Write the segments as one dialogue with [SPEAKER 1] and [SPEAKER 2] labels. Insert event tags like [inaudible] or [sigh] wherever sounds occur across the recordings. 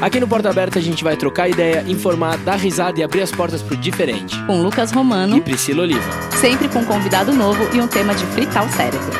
[SPEAKER 1] Aqui no Porta Aberta a gente vai trocar ideia, informar, dar risada e abrir as portas pro diferente.
[SPEAKER 2] Com Lucas Romano
[SPEAKER 1] e Priscila Oliva.
[SPEAKER 2] Sempre com um convidado novo e um tema de fritar o cérebro.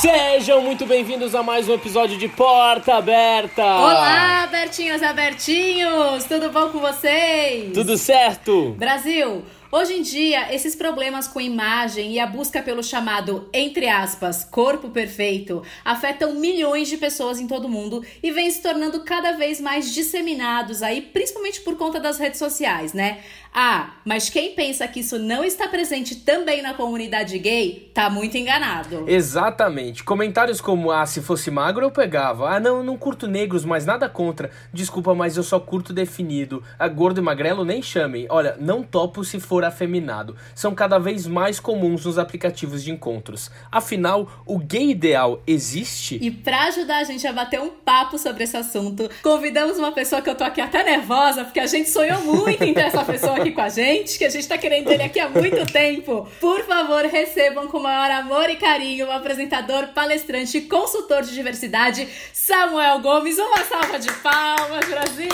[SPEAKER 1] Sejam muito bem-vindos a mais um episódio de Porta Aberta!
[SPEAKER 2] Olá, abertinhos e abertinhos! Tudo bom com vocês?
[SPEAKER 1] Tudo certo?
[SPEAKER 2] Brasil! Hoje em dia, esses problemas com imagem e a busca pelo chamado, entre aspas, corpo perfeito, afetam milhões de pessoas em todo o mundo e vêm se tornando cada vez mais disseminados aí, principalmente por conta das redes sociais, né? Ah, mas quem pensa que isso não está presente também na comunidade gay, tá muito enganado.
[SPEAKER 1] Exatamente. Comentários como, ah, se fosse magro eu pegava. Ah, não, não curto negros, mas nada contra. Desculpa, mas eu só curto definido. Ah, gordo e magrelo nem chamem. Olha, não topo se for afeminado. São cada vez mais comuns nos aplicativos de encontros. Afinal, o gay ideal existe?
[SPEAKER 2] E para ajudar a gente a bater um papo sobre esse assunto, convidamos uma pessoa que eu tô aqui até nervosa, porque a gente sonhou muito em ter essa pessoa aqui com a gente, que a gente tá querendo ele aqui há muito tempo. Por favor, recebam com o maior amor e carinho o apresentador, palestrante e consultor de diversidade, Samuel Gomes. Uma salva de palmas, Brasil!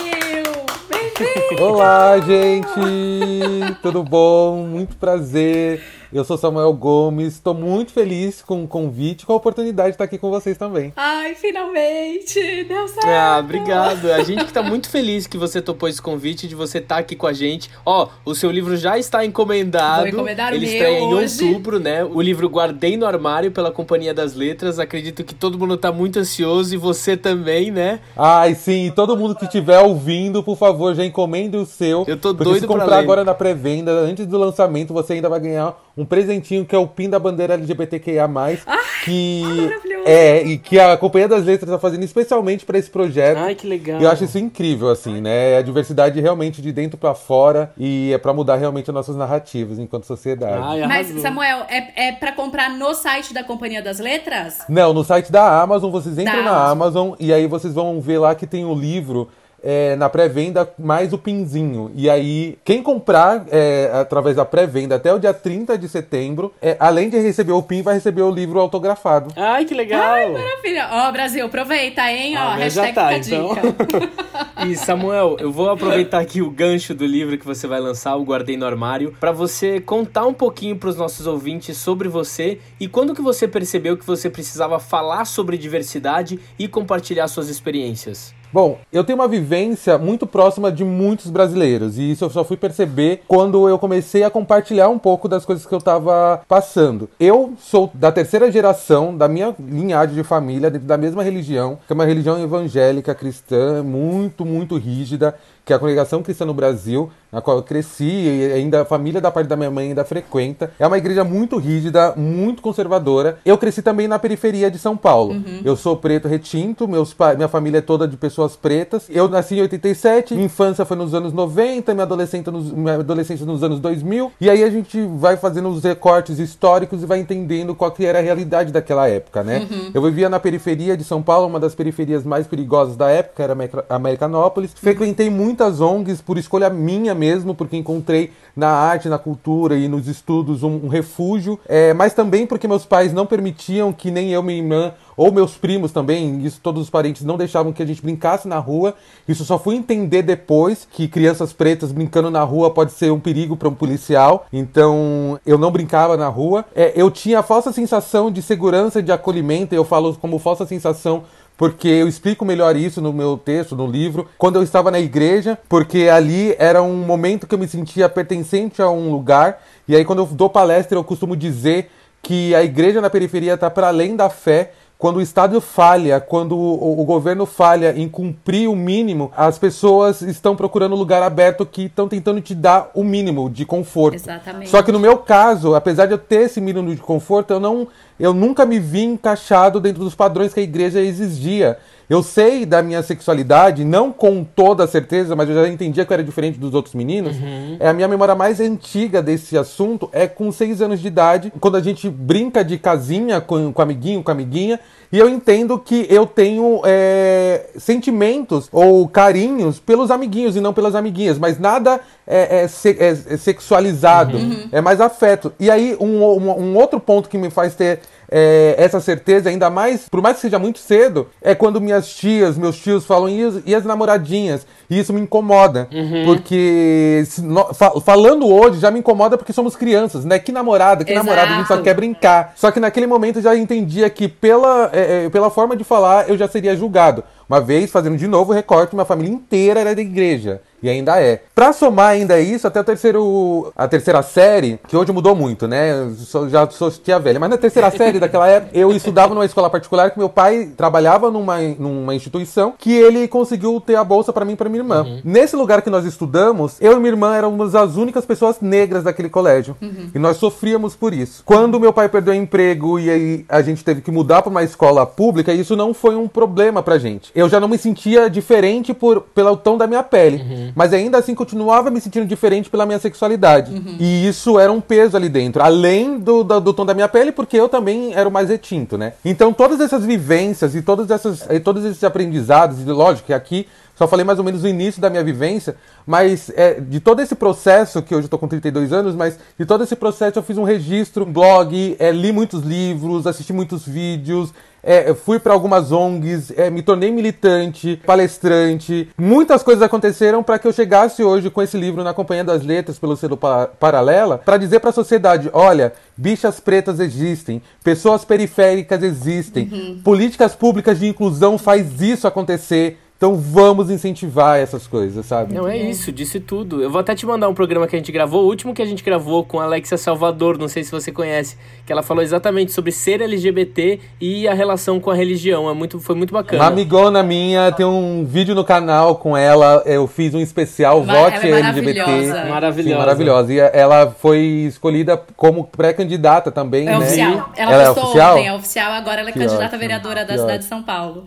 [SPEAKER 2] Bem-vindo!
[SPEAKER 3] Olá, gente! Tudo bom? Muito prazer. Eu sou Samuel Gomes, estou muito feliz com o convite, com a oportunidade de estar aqui com vocês também.
[SPEAKER 2] Ai, finalmente! Deu certo!
[SPEAKER 1] Ah, obrigado. A gente que está muito feliz que você topou esse convite, de você estar aqui com a gente. Ó, o seu livro já está encomendado. Vou
[SPEAKER 2] encomendar
[SPEAKER 1] Ele estreia em
[SPEAKER 2] hoje.
[SPEAKER 1] outubro, né? O livro Guardei no Armário pela Companhia das Letras. Acredito que todo mundo está muito ansioso e você também, né?
[SPEAKER 3] Ai, sim. Todo mundo que estiver ouvindo, por favor, já encomende o seu.
[SPEAKER 1] Eu tô doido
[SPEAKER 3] se
[SPEAKER 1] pra
[SPEAKER 3] comprar
[SPEAKER 1] ler.
[SPEAKER 3] agora na pré-venda, antes do lançamento, você ainda vai ganhar um presentinho que é o pin da bandeira LGBTQIA+, que
[SPEAKER 2] maravilhoso.
[SPEAKER 3] é e que a Companhia das Letras está fazendo especialmente para esse projeto.
[SPEAKER 1] Ai, que legal.
[SPEAKER 3] E eu acho isso incrível, assim, né? É a diversidade realmente de dentro pra fora e é pra mudar realmente as nossas narrativas enquanto sociedade.
[SPEAKER 1] Ai,
[SPEAKER 2] Mas. Samuel, é, é para comprar no site da Companhia das Letras?
[SPEAKER 3] Não, no site da Amazon, vocês entram
[SPEAKER 2] Da
[SPEAKER 3] na Amazon e aí vocês vão ver lá que tem o livro é, na pré-venda mais o pinzinho. E aí, quem comprar é, através da pré-venda até o dia 30 de setembro, é, além de receber o pin, vai receber o livro autografado.
[SPEAKER 1] Ai, que legal.
[SPEAKER 2] Ai, maravilha! Ó, Brasil, aproveita, hein?
[SPEAKER 1] Ah,
[SPEAKER 2] Ó, hashtag
[SPEAKER 1] tá, então. [laughs] E Samuel, eu vou aproveitar aqui o gancho do livro que você vai lançar, o Guardei no Armário, para você contar um pouquinho para os nossos ouvintes sobre você e quando que você percebeu que você precisava falar sobre diversidade e compartilhar suas experiências.
[SPEAKER 3] Bom, eu tenho uma vivência muito próxima de muitos brasileiros, e isso eu só fui perceber quando eu comecei a compartilhar um pouco das coisas que eu tava passando. Eu sou da terceira geração da minha linhagem de família, dentro da mesma religião, que é uma religião evangélica cristã, muito, muito rígida, que é a Congregação Cristã no Brasil, na qual eu cresci e ainda a família da parte da minha mãe ainda frequenta. É uma igreja muito rígida, muito conservadora. Eu cresci também na periferia de São Paulo. Eu sou preto retinto, meus pa- minha família é toda de pessoas pretas. Eu nasci em 87, minha infância foi nos anos 90, minha adolescência nos, minha adolescência nos anos 2000. E aí a gente vai fazendo os recortes históricos e vai entendendo qual que era a realidade daquela época, né? Eu vivia na periferia de São Paulo, uma das periferias mais perigosas da época, era America- Americanópolis. Frequentei muitas ONGs por escolha minha mesmo, porque encontrei na arte, na cultura e nos estudos um, um refúgio, é, mas também porque meus pais não permitiam que nem eu, minha irmã ou meus primos também, isso todos os parentes não deixavam que a gente brincasse na rua. Isso só fui entender depois que crianças pretas brincando na rua pode ser um perigo para um policial. Então eu não brincava na rua. É, eu tinha a falsa sensação de segurança, de acolhimento. Eu falo como falsa sensação porque eu explico melhor isso no meu texto, no livro, quando eu estava na igreja, porque ali era um momento que eu me sentia pertencente a um lugar, e aí quando eu dou palestra eu costumo dizer que a igreja na periferia está para além da fé, quando o Estado falha, quando o, o governo falha em cumprir o mínimo, as pessoas estão procurando um lugar aberto que estão tentando te dar o mínimo de conforto.
[SPEAKER 2] Exatamente.
[SPEAKER 3] Só que no meu caso, apesar de eu ter esse mínimo de conforto, eu não, eu nunca me vi encaixado dentro dos padrões que a igreja exigia. Eu sei da minha sexualidade, não com toda certeza, mas eu já entendia que eu era diferente dos outros meninos. É a minha memória mais antiga desse assunto é com seis anos de idade, quando a gente brinca de casinha com, com amiguinho, com amiguinha, e eu entendo que eu tenho é, sentimentos ou carinhos pelos amiguinhos e não pelas amiguinhas, mas nada é, é se- é- é sexualizado, é mais afeto. E aí, um, um- um outro ponto que me faz ter é, essa certeza, ainda mais, por mais que seja muito cedo, é quando minhas tias, meus tios falam e, as, e as namoradinhas. E isso me incomoda. Uhum. Porque se, no, fa, falando hoje já me incomoda porque somos crianças, né? Que namorada, que Exato. namorada, a gente só quer brincar. Só que naquele momento eu já entendia que pela, é, é, pela forma de falar eu já seria julgado. Uma vez, fazendo de novo o recorte, uma família inteira era da igreja. E ainda é. Pra somar ainda isso, até o terceiro. A terceira série, que hoje mudou muito, né? Eu sou, já sou tia velha. Mas na terceira [laughs] série daquela época, eu estudava numa escola particular que meu pai trabalhava numa, numa instituição que ele conseguiu ter a bolsa para mim e pra minha irmã. Uhum. Nesse lugar que nós estudamos, eu e minha irmã éramos as únicas pessoas negras daquele colégio. Uhum. E nós sofríamos por isso. Quando meu pai perdeu o emprego e aí a gente teve que mudar para uma escola pública, isso não foi um problema pra gente. Eu já não me sentia diferente por, pelo tom da minha pele. Uhum mas ainda assim continuava me sentindo diferente pela minha sexualidade. Uhum. E isso era um peso ali dentro, além do, do, do, tom da minha pele, porque eu também era o mais retinto, né? Então todas essas vivências e todas essas, e todos esses aprendizados, e lógico que aqui só falei mais ou menos o início da minha vivência, mas é, de todo esse processo, que hoje eu tô com 32 anos, mas de todo esse processo eu fiz um registro, um blog, é, li muitos livros, assisti muitos vídeos, é, fui para algumas ONGs, é, me tornei militante, palestrante. Muitas coisas aconteceram para que eu chegasse hoje com esse livro na Companhia das Letras, pelo selo pa Paralela, para dizer para a sociedade: olha, bichas pretas existem, pessoas periféricas existem, uhum. políticas públicas de inclusão faz isso acontecer. Então vamos incentivar essas coisas, sabe?
[SPEAKER 1] Não, é isso, disse tudo. Eu vou até te mandar um programa que a gente gravou, o último que a gente gravou com a Alexia Salvador, não sei se você conhece, que ela falou exatamente sobre ser LGBT e a relação com a religião. É muito, foi muito bacana.
[SPEAKER 3] Uma amigona minha tem um vídeo no canal com ela, eu fiz um especial Vote
[SPEAKER 2] é
[SPEAKER 3] LGBT.
[SPEAKER 2] Maravilhosa.
[SPEAKER 1] Maravilhosa. Sim,
[SPEAKER 3] maravilhosa. E ela foi escolhida como pré-candidata também,
[SPEAKER 2] é
[SPEAKER 3] né?
[SPEAKER 2] Oficial. Ela, ela é oficial? Tem, é oficial. Agora ela é que candidata ótimo, a vereadora da cidade ótimo. de São Paulo.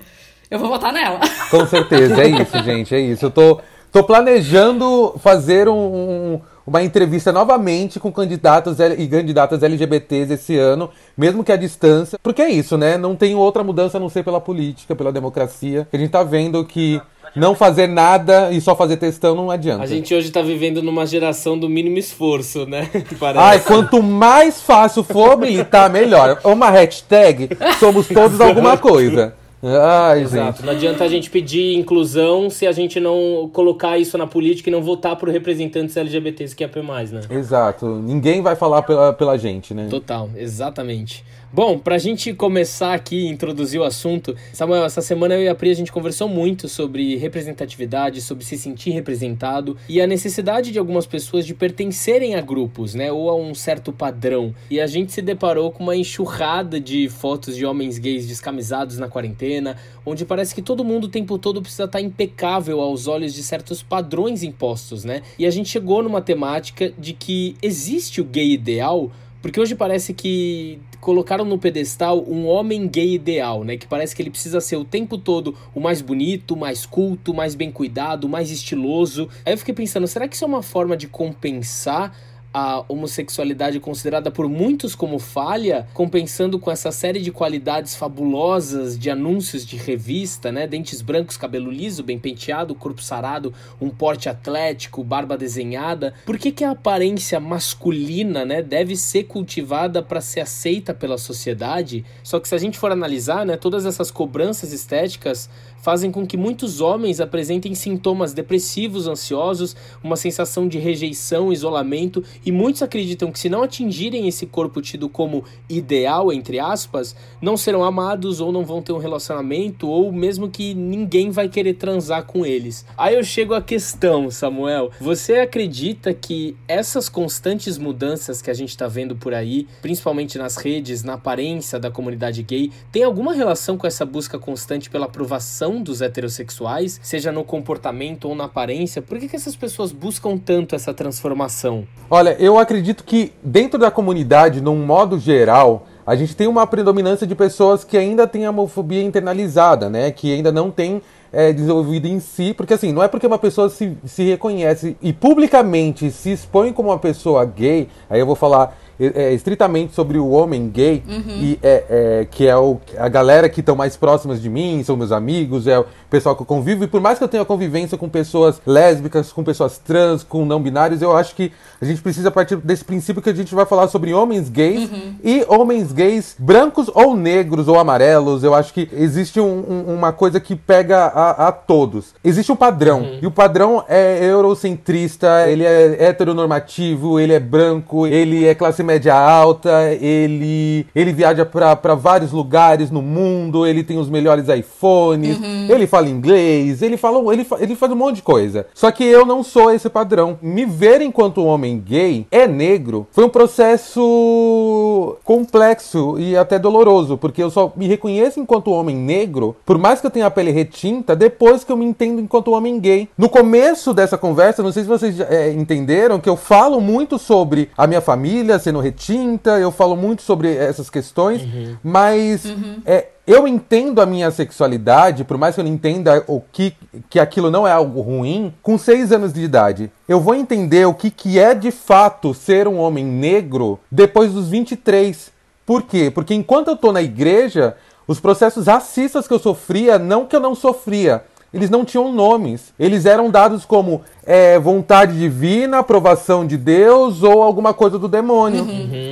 [SPEAKER 2] Eu vou votar nela. [laughs]
[SPEAKER 3] Com certeza, é isso, gente, é isso. Eu tô, tô planejando fazer um, um, uma entrevista novamente com candidatos e candidatas LGBTs esse ano, mesmo que à distância. Porque é isso, né? Não tem outra mudança a não ser pela política, pela democracia. A gente tá vendo que não fazer nada e só fazer textão não adianta.
[SPEAKER 1] A gente hoje tá vivendo numa geração do mínimo esforço, né? [laughs]
[SPEAKER 3] Parece. Ai, quanto mais fácil for militar, melhor. Uma hashtag, somos todos alguma coisa. Ai, Exato.
[SPEAKER 1] Gente. Não adianta a gente pedir inclusão se a gente não colocar isso na política e não votar por representantes LGBTs que é mais, né?
[SPEAKER 3] Exato. Ninguém vai falar pela, pela gente, né?
[SPEAKER 1] Total, exatamente. Bom, pra gente começar aqui, introduzir o assunto, Samuel, essa semana eu e a Pri a gente conversou muito sobre representatividade, sobre se sentir representado e a necessidade de algumas pessoas de pertencerem a grupos, né, ou a um certo padrão. E a gente se deparou com uma enxurrada de fotos de homens gays descamisados na quarentena, onde parece que todo mundo o tempo todo precisa estar impecável aos olhos de certos padrões impostos, né? E a gente chegou numa temática de que existe o gay ideal, porque hoje parece que colocaram no pedestal um homem gay ideal, né? Que parece que ele precisa ser o tempo todo o mais bonito, mais culto, mais bem cuidado, mais estiloso. Aí eu fiquei pensando, será que isso é uma forma de compensar a homossexualidade considerada por muitos como falha, compensando com essa série de qualidades fabulosas de anúncios de revista, né? Dentes brancos, cabelo liso, bem penteado, corpo sarado, um porte atlético, barba desenhada. Por que, que a aparência masculina, né, deve ser cultivada para ser aceita pela sociedade? Só que se a gente for analisar, né, todas essas cobranças estéticas fazem com que muitos homens apresentem sintomas depressivos, ansiosos, uma sensação de rejeição, isolamento, e muitos acreditam que se não atingirem esse corpo tido como ideal, entre aspas, não serão amados ou não vão ter um relacionamento, ou mesmo que ninguém vai querer transar com eles. Aí eu chego à questão, Samuel, você acredita que essas constantes mudanças que a gente está vendo por aí, principalmente nas redes, na aparência da comunidade gay, tem alguma relação com essa busca constante pela aprovação dos heterossexuais, seja no comportamento ou na aparência? Por que, que essas pessoas buscam tanto essa transformação?
[SPEAKER 3] Olha, eu acredito que dentro da comunidade, num modo geral, a gente tem uma predominância de pessoas que ainda têm a homofobia internalizada, né? Que ainda não tem é, desenvolvido em si, porque assim, não é porque uma pessoa se, se reconhece e publicamente se expõe como uma pessoa gay, aí eu vou falar é, estritamente sobre o homem gay, e é, é, que é o, a galera que estão mais próximas de mim, são meus amigos, é o pessoal que eu convivo, e por mais que eu tenha convivência com pessoas lésbicas, com pessoas trans, com não binários, eu acho que a gente precisa partir desse princípio que a gente vai falar sobre homens gays e homens gays brancos ou negros ou amarelos. Eu acho que existe um- um- uma coisa que pega a, a todos. Existe um padrão, e o padrão é eurocentrista, ele é heteronormativo, ele é branco, ele é classe média alta, ele, ele viaja para vários lugares no mundo, ele tem os melhores iPhones, ele fala inglês, ele fala, ele, fa- ele faz um monte de coisa. Só que eu não sou esse padrão. Me ver enquanto homem gay é negro foi um processo complexo e até doloroso, porque eu só me reconheço enquanto homem negro, por mais que eu tenha a pele retinta, depois que eu me entendo enquanto homem gay. No começo dessa conversa, não sei se vocês é, entenderam que eu falo muito sobre a minha família sendo retinta, eu falo muito sobre essas questões, mas é, eu entendo a minha sexualidade, por mais que eu não entenda o que, que aquilo não é algo ruim, com seis anos de idade. Eu vou entender o que, que é de fato ser um homem negro depois dos 23. Por quê? Porque enquanto eu tô na igreja, os processos racistas que eu sofria, não que eu não sofria, eles não tinham nomes. Eles eram dados como é, vontade divina, aprovação de Deus ou alguma coisa do demônio.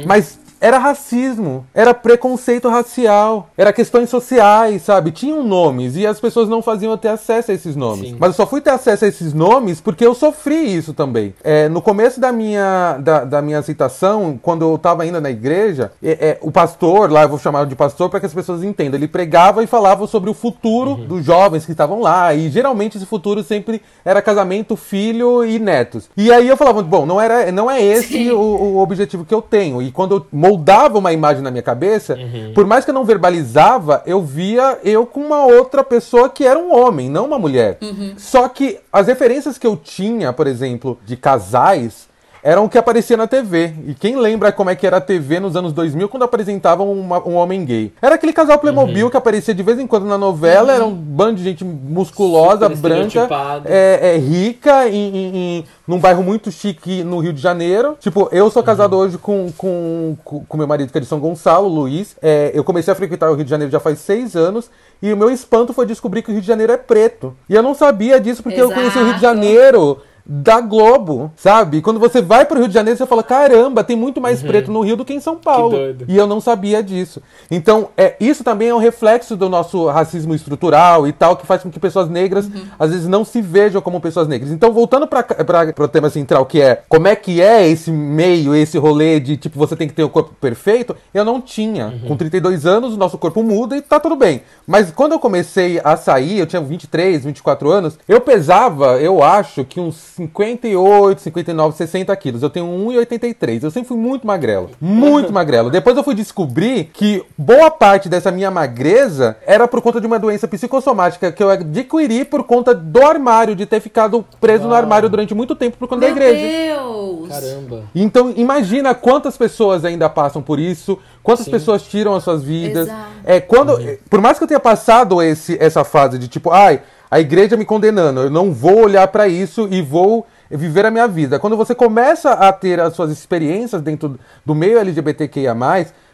[SPEAKER 3] Mas era racismo, era preconceito racial, era questões sociais, sabe? Tinham nomes e as pessoas não faziam ter acesso a esses nomes.
[SPEAKER 1] Sim.
[SPEAKER 3] Mas eu só fui ter acesso a esses nomes porque eu sofri isso também. É, no começo da minha, da, da minha aceitação, quando eu tava ainda na igreja, é, é, o pastor, lá eu vou chamar de pastor para que as pessoas entendam, ele pregava e falava sobre o futuro dos jovens que estavam lá. E geralmente esse futuro sempre era casamento, filho e netos. E aí eu falava, bom, não, era, não é esse o, o objetivo que eu tenho. E quando eu moldava uma imagem na minha cabeça, por mais que eu não verbalizava, eu via eu com uma outra pessoa que era um homem, não uma mulher. Só que as referências que eu tinha, por exemplo, de casais, eram o que aparecia na TV. E quem lembra como é que era a TV nos anos 2000 quando apresentavam uma- um homem gay? Era aquele casal Playmobil que aparecia de vez em quando na novela, era um bando de gente musculosa,
[SPEAKER 1] Super
[SPEAKER 3] branca, é, é rica, em, em- em- num bairro muito chique no Rio de Janeiro. Tipo, eu sou casado hoje com, com, com, meu marido, que é de São Gonçalo, Luiz. É, eu comecei a frequentar o Rio de Janeiro já faz seis anos. E o meu espanto foi descobrir que o Rio de Janeiro é preto. E eu não sabia disso porque eu conheci o Rio de
[SPEAKER 2] Exato.
[SPEAKER 3] Janeiro da Globo, sabe? Quando você vai pro Rio de Janeiro, você fala: caramba, tem muito mais preto no Rio do que em São Paulo. E eu não sabia disso. Então, é, isso também é um reflexo do nosso racismo estrutural e tal, que faz com que pessoas negras às vezes não se vejam como pessoas negras. Então, voltando para o tema central, que é como é que é esse meio, esse rolê de tipo, você tem que ter o corpo perfeito, eu não tinha. Com 32 anos, o nosso corpo muda e tá tudo bem. Mas quando eu comecei a sair, eu tinha 23, 24 anos, eu pesava, eu acho que uns 58, 59, 60 quilos. Eu tenho 1,83. Eu sempre fui muito magrelo. Muito [laughs] magrelo. Depois eu fui descobrir que boa parte dessa minha magreza era por conta de uma doença psicossomática que eu adquiri por conta do armário, de ter ficado preso no
[SPEAKER 1] Uau.
[SPEAKER 3] armário durante muito tempo por conta da
[SPEAKER 2] Meu
[SPEAKER 3] igreja.
[SPEAKER 2] Deus!
[SPEAKER 1] Caramba.
[SPEAKER 3] Então, imagina quantas pessoas ainda passam por isso, quantas
[SPEAKER 1] Sim.
[SPEAKER 3] pessoas tiram as suas vidas.
[SPEAKER 2] Exato.
[SPEAKER 3] É, quando, é, Por mais que eu tenha passado esse, essa fase de tipo, ai, a igreja me condenando, eu não vou olhar pra isso e vou viver a minha vida. Quando você começa a ter as suas experiências dentro do meio LGBTQIA,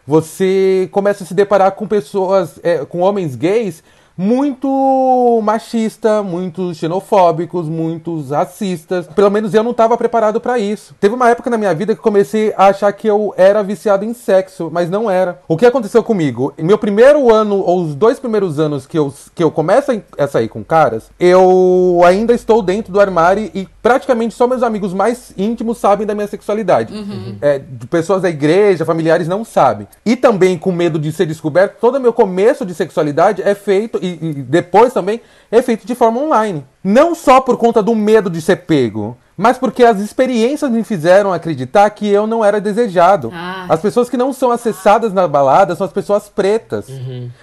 [SPEAKER 3] você começa a se deparar com pessoas, é, com homens gays muito machista, muito xenofóbicos, muitos racistas. Pelo menos eu não estava preparado para isso. Teve uma época na minha vida que comecei a achar que eu era viciado em sexo, mas não era. O que aconteceu comigo? Meu primeiro ano, ou os dois primeiros anos que eu, que eu começo a sair com caras, eu ainda estou dentro do armário e praticamente só meus amigos mais íntimos sabem da minha sexualidade. É, de pessoas da igreja, familiares não sabem. E também com medo de ser descoberto, todo meu começo de sexualidade é feito, e, e depois também, é feito de forma online. Não só por conta do medo de ser pego, mas porque as experiências me fizeram acreditar que eu não era desejado.
[SPEAKER 2] Ah.
[SPEAKER 3] As pessoas que não são acessadas na balada são as pessoas pretas.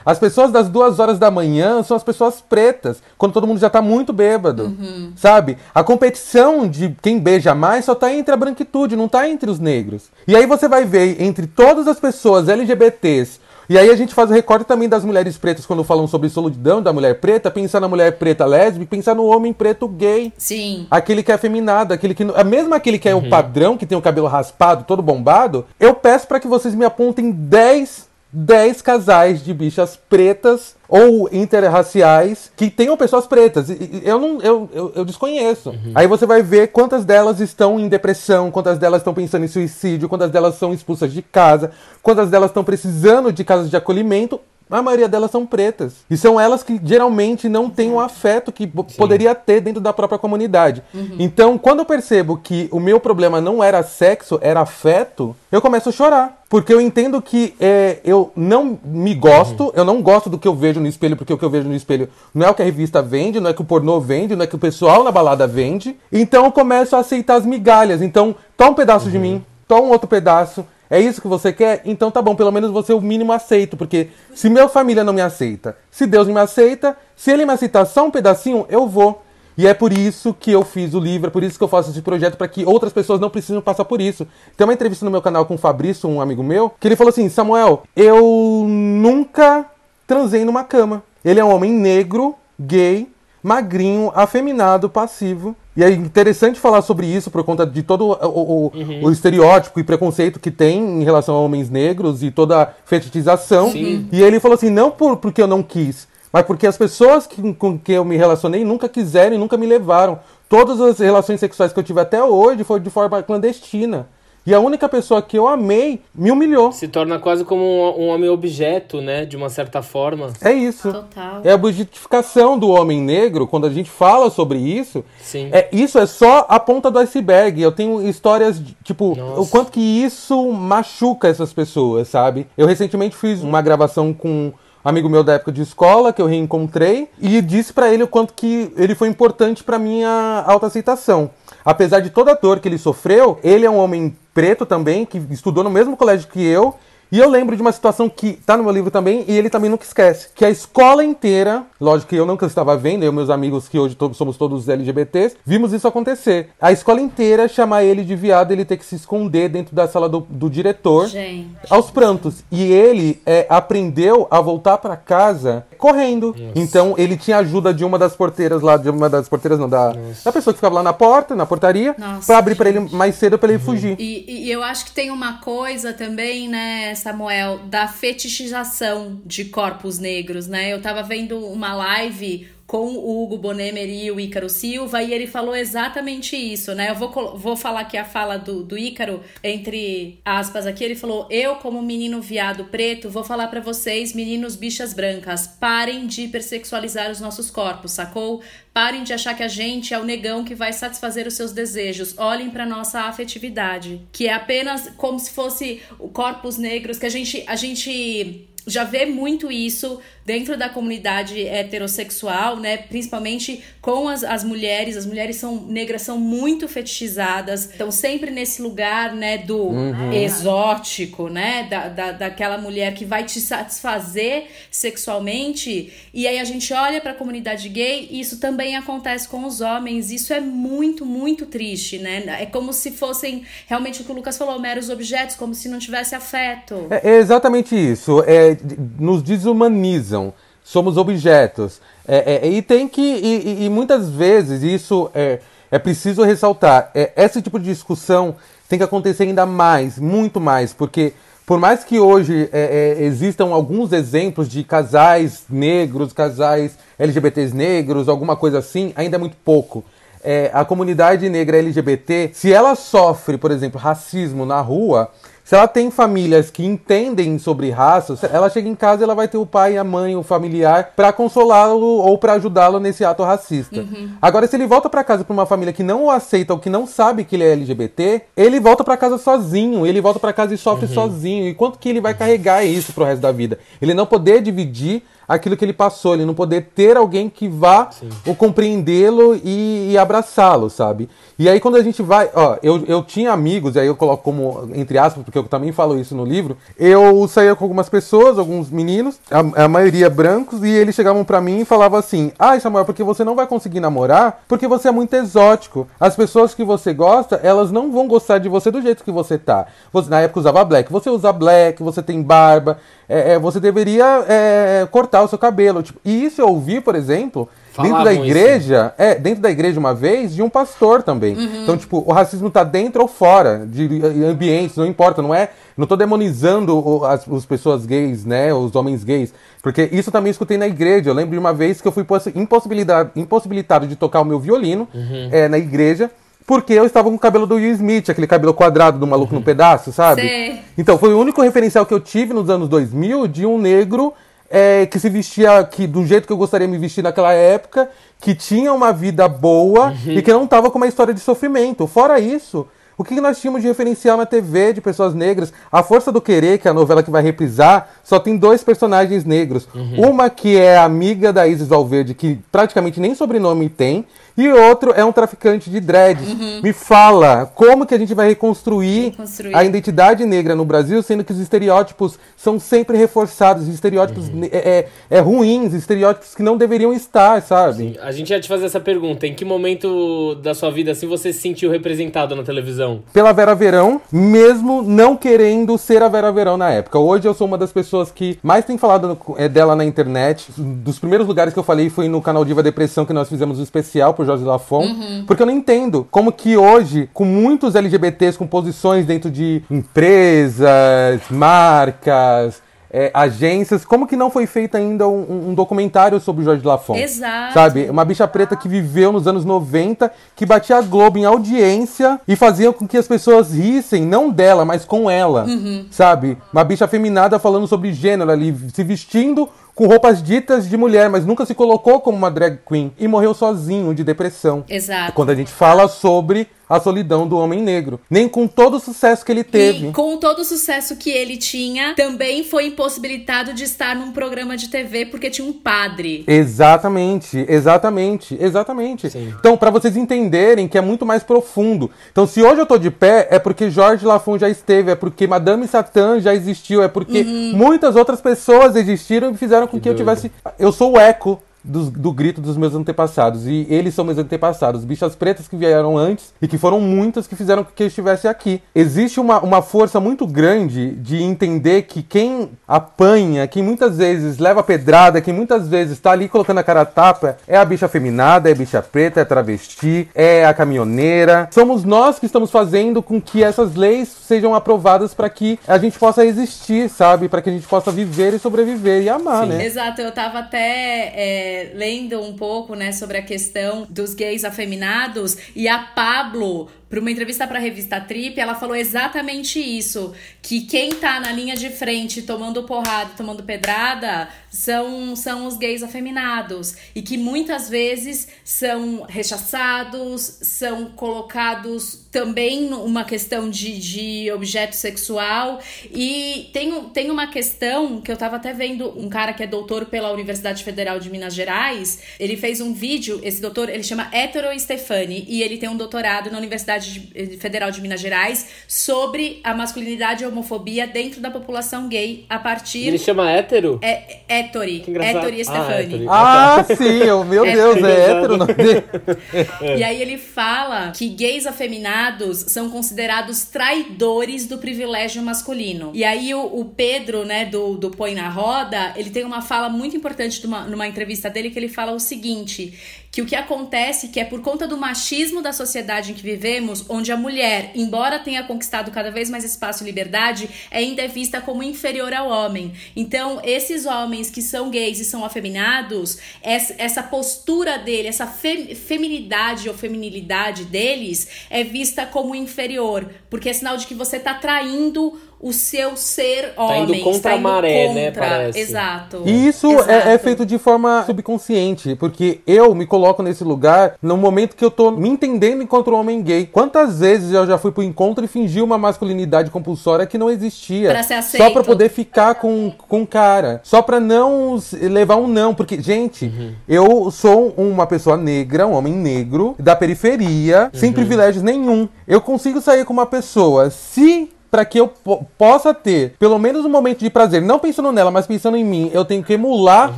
[SPEAKER 3] As pessoas das duas horas da manhã são as pessoas pretas, quando todo mundo já tá muito bêbado. Sabe? A competição de quem beija mais só tá entre a branquitude, não tá entre os negros. E aí você vai ver entre todas as pessoas LGBTs E aí a gente faz o recorte também das mulheres pretas quando falam sobre solidão da mulher preta, pensar na mulher preta lésbica, pensar no homem preto gay.
[SPEAKER 2] Sim.
[SPEAKER 3] Aquele que é afeminado, aquele que. É mesmo aquele que é o padrão, que tem o cabelo raspado, todo bombado, eu peço para que vocês me apontem 10 10 casais de bichas pretas ou interraciais que tenham pessoas pretas. Eu não eu, eu, eu desconheço. Uhum. Aí você vai ver quantas delas estão em depressão, quantas delas estão pensando em suicídio, quantas delas são expulsas de casa, quantas delas estão precisando de casas de acolhimento a maioria delas são pretas. E são elas que geralmente não têm o afeto que Sim. poderia ter dentro da própria comunidade. Uhum. Então, quando eu percebo que o meu problema não era sexo, era afeto, eu começo a chorar. Porque eu entendo que é, eu não me gosto, uhum. eu não gosto do que eu vejo no espelho, porque o que eu vejo no espelho não é o que a revista vende, não é que o pornô vende, não é que o pessoal na balada vende. Então eu começo a aceitar as migalhas. Então, toma um pedaço uhum. de mim, toma um outro pedaço. É isso que você quer? Então tá bom, pelo menos você o mínimo aceito, porque se minha família não me aceita, se Deus não me aceita, se ele me aceitar só um pedacinho, eu vou. E é por isso que eu fiz o livro, é por isso que eu faço esse projeto, para que outras pessoas não precisem passar por isso. Tem uma entrevista no meu canal com o Fabrício, um amigo meu, que ele falou assim: Samuel, eu nunca transei numa cama. Ele é um homem negro, gay, magrinho, afeminado, passivo. E é interessante falar sobre isso por conta de todo o, o, uhum. o, estereótipo e preconceito que tem em relação a homens negros e toda a fetichização. Sim. E ele falou assim: não por, porque eu não quis, mas porque as pessoas que, com que eu me relacionei nunca quiseram e nunca me levaram. Todas as relações sexuais que eu tive até hoje foi de forma clandestina. E a única pessoa que eu amei me humilhou.
[SPEAKER 1] Se torna quase como um, um homem objeto, né? De uma certa forma.
[SPEAKER 3] É isso. Total. É a objetificação do homem negro, quando a gente fala sobre isso. Sim. É, isso é só a ponta do iceberg. Eu tenho histórias, de, tipo, Nossa. o quanto que isso machuca essas pessoas, sabe? Eu recentemente fiz uma gravação com amigo meu da época de escola que eu reencontrei e disse para ele o quanto que ele foi importante para minha autoaceitação. Apesar de toda a dor que ele sofreu, ele é um homem preto também, que estudou no mesmo colégio que eu, e eu lembro de uma situação que tá no meu livro também, e ele também nunca esquece. Que a escola inteira, lógico que eu nunca estava vendo, eu e meus amigos que hoje todos, somos todos LGBTs, vimos isso acontecer. A escola inteira chamar ele de viado, ele ter que se esconder dentro da sala do, do diretor, Gente. aos prantos. E ele é, aprendeu a voltar para casa correndo. Então ele tinha ajuda de uma das porteiras lá, de uma das porteiras não, da, da pessoa que ficava lá na porta, na portaria, para abrir para ele mais cedo para ele uhum. fugir.
[SPEAKER 2] E, e eu acho que tem uma coisa também, né, Samuel, da fetichização de corpos negros, né? Eu tava vendo uma live com o Hugo Bonemer e o Ícaro Silva, e ele falou exatamente isso, né? Eu vou, vou falar aqui a fala do, do Ícaro, entre aspas aqui, ele falou, eu como menino viado preto, vou falar para vocês, meninos bichas brancas, parem de hipersexualizar os nossos corpos, sacou? Parem de achar que a gente é o negão que vai satisfazer os seus desejos. Olhem para nossa afetividade, que é apenas como se fosse corpos negros que a gente a gente já vê muito isso dentro da comunidade heterossexual, né? Principalmente com as, as mulheres. As mulheres são negras são muito fetichizadas, estão sempre nesse lugar, né, do uhum. exótico, né? Da, da, daquela mulher que vai te satisfazer sexualmente. E aí a gente olha para a comunidade gay e isso também acontece com os homens. Isso é muito, muito triste, né? É como se fossem realmente o que o Lucas falou, meros objetos, como se não tivesse afeto.
[SPEAKER 3] É, é exatamente isso. É, nos desumaniza somos objetos. É, é, e tem que. E, e, muitas vezes isso é, é preciso ressaltar. É, esse tipo de discussão tem que acontecer ainda mais, muito mais, porque por mais que hoje é, é, existam alguns exemplos de casais negros, casais LGBTs negros, alguma coisa assim, ainda é muito pouco. É, a comunidade negra LGBT, se ela sofre, por exemplo, racismo na rua, se ela tem famílias que entendem sobre raça, ela chega em casa e ela vai ter o pai, a mãe, o familiar para consolá-lo ou para ajudá-lo nesse ato racista. Uhum. Agora, se ele volta para casa para uma família que não o aceita ou que não sabe que ele é LGBT, ele volta para casa sozinho, ele volta para casa e sofre uhum. sozinho. E quanto que ele vai carregar isso pro resto da vida? Ele não poder dividir aquilo que ele passou, ele não poder ter alguém que vá Sim. o compreendê-lo e, e abraçá-lo, sabe? E aí quando a gente vai, ó, eu, eu tinha amigos, e aí eu coloco como entre aspas, porque que eu também falo isso no livro, eu saía com algumas pessoas, alguns meninos, a, a maioria brancos, e eles chegavam para mim e falavam assim: Ai, Samuel, porque você não vai conseguir namorar porque você é muito exótico. As pessoas que você gosta, elas não vão gostar de você do jeito que você tá. Você, na época usava black. Você usa black, você tem barba, é, é, você deveria é, cortar o seu cabelo. Tipo, e isso eu ouvi, por exemplo, Falavam dentro da igreja, isso. é, dentro da igreja uma vez, de um pastor também. Uhum. Então, tipo, o racismo tá dentro ou fora de ambientes, não importa, não é. Não tô demonizando as, as pessoas gays, né? Os homens gays. Porque isso também escutei na igreja. Eu lembro de uma vez que eu fui impossibilitado, impossibilitado de tocar o meu violino uhum. é, na igreja porque eu estava com o cabelo do Will Smith, aquele cabelo quadrado do maluco uhum. no pedaço, sabe? Sim. Então foi o único referencial que eu tive nos anos 2000 de um negro é, que se vestia que, do jeito que eu gostaria de me vestir naquela época, que tinha uma vida boa uhum. e que não estava com uma história de sofrimento. Fora isso, o que nós tínhamos de referencial na TV de pessoas negras? A Força do Querer, que é a novela que vai reprisar, só tem dois personagens negros. Uhum. Uma que é amiga da Isis Valverde, que praticamente nem sobrenome tem, e outro é um traficante de dreads. Uhum. Me fala como que a gente vai reconstruir, reconstruir, a identidade negra no Brasil, sendo que os estereótipos são sempre reforçados, estereótipos uhum. é, é, é, ruins, estereótipos que não deveriam estar, sabe? Sim.
[SPEAKER 1] A gente ia te fazer essa pergunta. Em que momento da sua vida assim você se sentiu representado na televisão?
[SPEAKER 3] Pela Vera Verão, mesmo não querendo ser a Vera Verão na época. Hoje eu sou uma das pessoas que mais tem falado é, dela na internet. Dos primeiros lugares que eu falei foi no canal Diva Depressão, que nós fizemos um especial por Jorge Lafon, uhum. porque eu não entendo como que hoje, com muitos LGBTs com posições dentro de empresas, marcas, é, agências, como que não foi feito ainda um, um, documentário sobre o Jorge Lafon?
[SPEAKER 2] Exato.
[SPEAKER 3] Sabe? Uma bicha preta que viveu nos anos 90, que batia a Globo em audiência e fazia com que as pessoas rissem, não dela, mas com ela. Uhum. Sabe? Uma bicha afeminada falando sobre gênero ali, se vestindo com roupas ditas de mulher, mas nunca se colocou como uma drag queen e morreu sozinho de depressão.
[SPEAKER 2] Exato.
[SPEAKER 3] Quando a gente fala sobre a solidão do homem negro. Nem com todo o sucesso que ele teve.
[SPEAKER 2] E com todo o sucesso que ele tinha, também foi impossibilitado de estar num programa de TV porque tinha um padre.
[SPEAKER 3] Exatamente, exatamente, exatamente. Sim. Então, para vocês entenderem que é muito mais profundo. Então, se hoje eu tô de pé, é porque Jorge Lafon já esteve, é porque Madame Satã já existiu, é porque uhum. muitas outras pessoas existiram e fizeram com que, que eu tivesse. Eu sou o eco do, do, grito dos meus antepassados. E eles são meus antepassados. Bichas pretas que vieram antes e que foram muitas que fizeram com que eu estivesse aqui. Existe uma, uma força muito grande de entender que quem apanha, quem muitas vezes leva pedrada, quem muitas vezes está ali colocando a cara a tapa, é a bicha feminada, é a bicha preta, é a travesti, é a caminhoneira. Somos nós que estamos fazendo com que essas leis sejam aprovadas para que a gente possa existir, sabe? Para que a gente possa viver e sobreviver e amar, Sim. né?
[SPEAKER 2] Exato, eu tava até. É lendo um pouco, né, sobre a questão dos gays afeminados e a Pablo para uma entrevista para a revista Trip, ela falou exatamente isso, que quem tá na linha de frente tomando porrada, tomando pedrada, são são os gays afeminados. E que muitas vezes são rechaçados, são colocados também numa questão de, de objeto sexual. E tem, tem uma questão que eu tava até vendo um cara que é doutor pela Universidade Federal de Minas Gerais, ele fez um vídeo, esse doutor, ele chama Hétero Stefani e ele tem um doutorado na Universidade Universidade eh, Federal de Minas Gerais sobre a masculinidade e a homofobia dentro da população gay a partir.
[SPEAKER 1] Ele chama hétero?
[SPEAKER 2] É Hétori. Hétori Stefani.
[SPEAKER 3] Ah, ah sim, meu Deus, é hétero. Não... [laughs]
[SPEAKER 2] e aí ele fala que gays afeminados são considerados traidores do privilégio masculino. E aí o, o Pedro, né, do, do Põe na Roda, ele tem uma fala muito importante numa, numa entrevista dele que ele fala o seguinte: que o que acontece que é por conta do machismo da sociedade em que vivemos, onde a mulher, embora tenha conquistado cada vez mais espaço e liberdade, ainda é vista como inferior ao homem. Então, esses homens que são gays e são afeminados, essa postura dele, essa feminidade ou feminilidade deles é vista como inferior, porque é sinal de que você está traindo o seu ser homem.
[SPEAKER 1] Tá indo contra a maré, né, contra. né? Parece.
[SPEAKER 2] Exato.
[SPEAKER 3] E isso
[SPEAKER 2] Exato.
[SPEAKER 3] É, é, feito de forma subconsciente, porque eu me coloco nesse lugar no momento que eu tô me entendendo enquanto um homem gay. Quantas vezes eu já fui pro encontro e fingi uma masculinidade compulsória que não existia?
[SPEAKER 2] Pra ser aceito.
[SPEAKER 3] Só pra poder ficar com com cara. Só pra não levar um não. Porque, gente, uhum. eu sou uma pessoa negra, um homem negro, da periferia, uhum. sem privilégios nenhum. Eu consigo sair com uma pessoa se para que eu possa ter pelo menos um momento de prazer, não pensando nela, mas pensando em mim, eu tenho que emular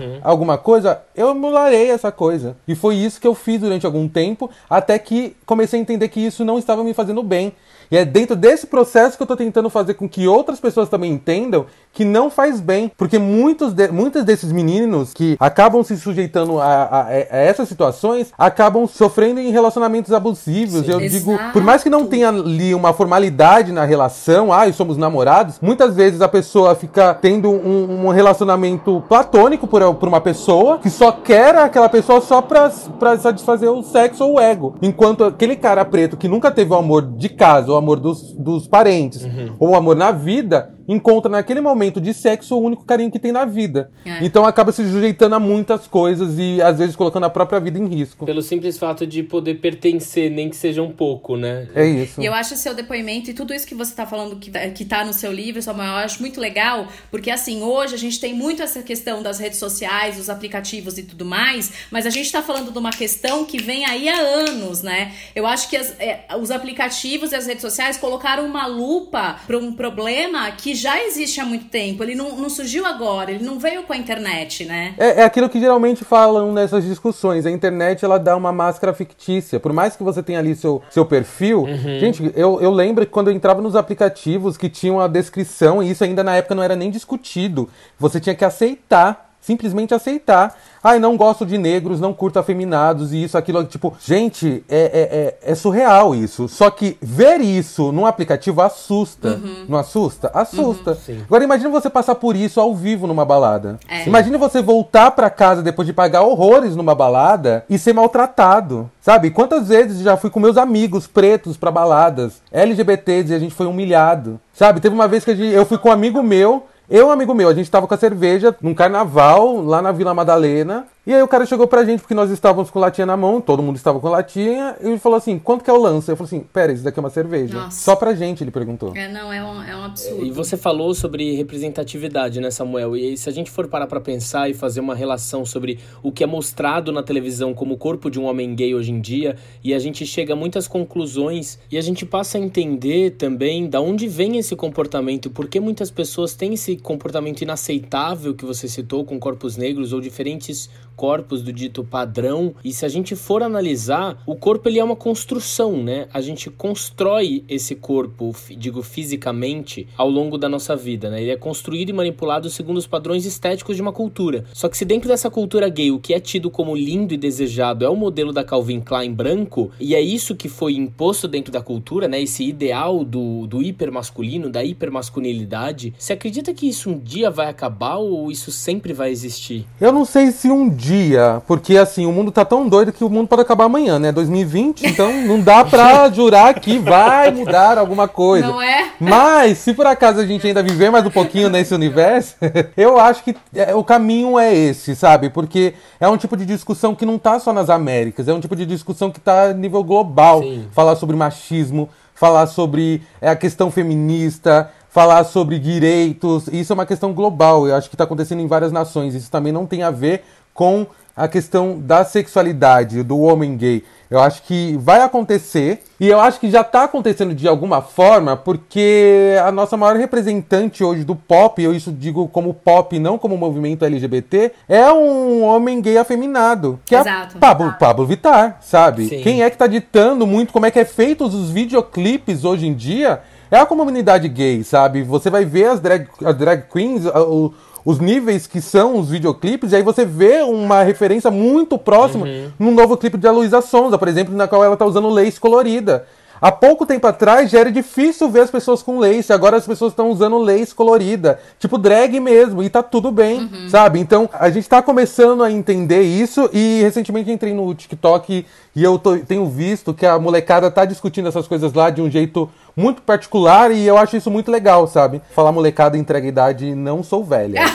[SPEAKER 3] uhum. alguma coisa, eu emularei essa coisa. E foi isso que eu fiz durante algum tempo, até que comecei a entender que isso não estava me fazendo bem. E é dentro desse processo que eu estou tentando fazer com que outras pessoas também entendam que não faz bem. Porque muitos, de, muitos desses meninos que acabam se sujeitando a, a, a, essas situações acabam sofrendo em relacionamentos abusivos. Sim, eu exato. digo, por mais que não tenha ali uma formalidade na relação, ah, somos namorados, muitas vezes a pessoa fica tendo um, um relacionamento platônico por, por uma pessoa que só quer aquela pessoa só pra, pra satisfazer o sexo ou o ego. Enquanto aquele cara preto que nunca teve o amor de casa, amor dos, dos parentes, uhum. ou o amor na vida, encontra naquele momento de sexo o único carinho que tem na vida. É. Então acaba se sujeitando a muitas coisas e às vezes colocando a própria vida em risco.
[SPEAKER 1] Pelo simples fato de poder pertencer, nem que seja um pouco, né?
[SPEAKER 3] É isso.
[SPEAKER 2] E eu acho seu depoimento e tudo isso que você está falando que, que tá no seu livro, Samuel, eu acho muito legal, porque assim, hoje a gente tem muito essa questão das redes sociais, os aplicativos e tudo mais, mas a gente está falando de uma questão que vem aí há anos, né? Eu acho que as, é, os aplicativos e as redes sociais colocaram uma lupa para um problema que já existe há muito tempo. Ele não, não surgiu agora, ele não veio com a internet, né?
[SPEAKER 3] É, é aquilo que geralmente falam nessas discussões. A internet ela dá uma máscara fictícia. Por mais que você tenha ali seu, seu perfil. Uhum. Gente, eu, eu lembro que quando eu entrava nos aplicativos que tinham a descrição, e isso ainda na época não era nem discutido. Você tinha que aceitar simplesmente aceitar. Ai, não gosto de negros, não curto afeminados e isso, aquilo. Tipo, gente, é, é, é, é surreal isso. Só que ver isso num aplicativo assusta. Uhum. Não assusta? Assusta. Uhum, Agora imagine você passar por isso ao vivo numa balada. É. Imagine você voltar para casa depois de pagar horrores numa balada e ser maltratado. Sabe? Quantas vezes já fui com meus amigos pretos para baladas, LGBTs, e a gente foi humilhado. Sabe? Teve uma vez que eu fui com um amigo meu eu, amigo meu, a gente tava com a cerveja num carnaval lá na Vila Madalena. E aí o cara chegou pra gente, porque nós estávamos com latinha na mão, todo mundo estava com latinha, e ele falou assim, quanto que é o lance? Eu falei assim, pera, isso daqui é uma cerveja. Nossa. Só pra gente, ele perguntou.
[SPEAKER 2] É, não, é um, é um absurdo.
[SPEAKER 1] E você falou sobre representatividade, né, Samuel? E se a gente for parar pra pensar e fazer uma relação sobre o que é mostrado na televisão como o corpo de um homem gay hoje em dia, e a gente chega a muitas conclusões, e a gente passa a entender também da onde vem esse comportamento, por que muitas pessoas têm esse comportamento inaceitável que você citou com corpos negros ou diferentes corpos do dito padrão. E se a gente for analisar, o corpo ele é uma construção, né? A gente constrói esse corpo, digo fisicamente, ao longo da nossa vida, né? Ele é construído e manipulado segundo os padrões estéticos de uma cultura. Só que se dentro dessa cultura gay o que é tido como lindo e desejado é o modelo da Calvin Klein branco, e é isso que foi imposto dentro da cultura, né? Esse ideal do, do hipermasculino, da hipermasculinidade. Você acredita que isso um dia vai acabar ou isso sempre vai existir?
[SPEAKER 3] Eu não sei se um dia dia, porque assim, o mundo tá tão doido que o mundo pode acabar amanhã, né? 2020, então não dá pra [laughs] jurar que vai mudar alguma coisa.
[SPEAKER 2] Não é?
[SPEAKER 3] Mas, se por acaso a gente ainda viver mais um pouquinho nesse universo, [laughs] eu acho que é, o caminho é esse, sabe? Porque é um tipo de discussão que não tá só nas Américas, é um tipo de discussão que tá a nível global. Sim. Falar sobre machismo, falar sobre é, a questão feminista, falar sobre direitos. Isso é uma questão global. Eu acho que está acontecendo em várias nações. Isso também não tem a ver com a questão da sexualidade do homem gay. Eu acho que vai acontecer e eu acho que já está acontecendo de alguma forma, porque a nossa maior representante hoje do pop, eu isso digo como pop, não como movimento LGBT, é um homem gay afeminado, que Exato. é Pablo, Pablo Vittar, sabe? Sim. Quem é que está ditando muito como é que é feitos os videoclipes hoje em dia? É a comunidade gay, sabe? Você vai ver as drag, as drag queens, o, os níveis que são os videoclipes, e aí você vê uma referência muito próxima uhum. num novo clipe de Luísa Sonza, por exemplo, na qual ela tá usando lace colorida. Há pouco tempo atrás já era difícil ver as pessoas com lace, agora as pessoas estão usando lace colorida, tipo drag mesmo, e tá tudo bem, uhum. sabe? Então a gente tá começando a entender isso e recentemente entrei no TikTok e eu tô, tenho visto que a molecada tá discutindo essas coisas lá de um jeito muito particular e eu acho isso muito legal, sabe? Falar molecada entrega idade, não sou velha. [laughs]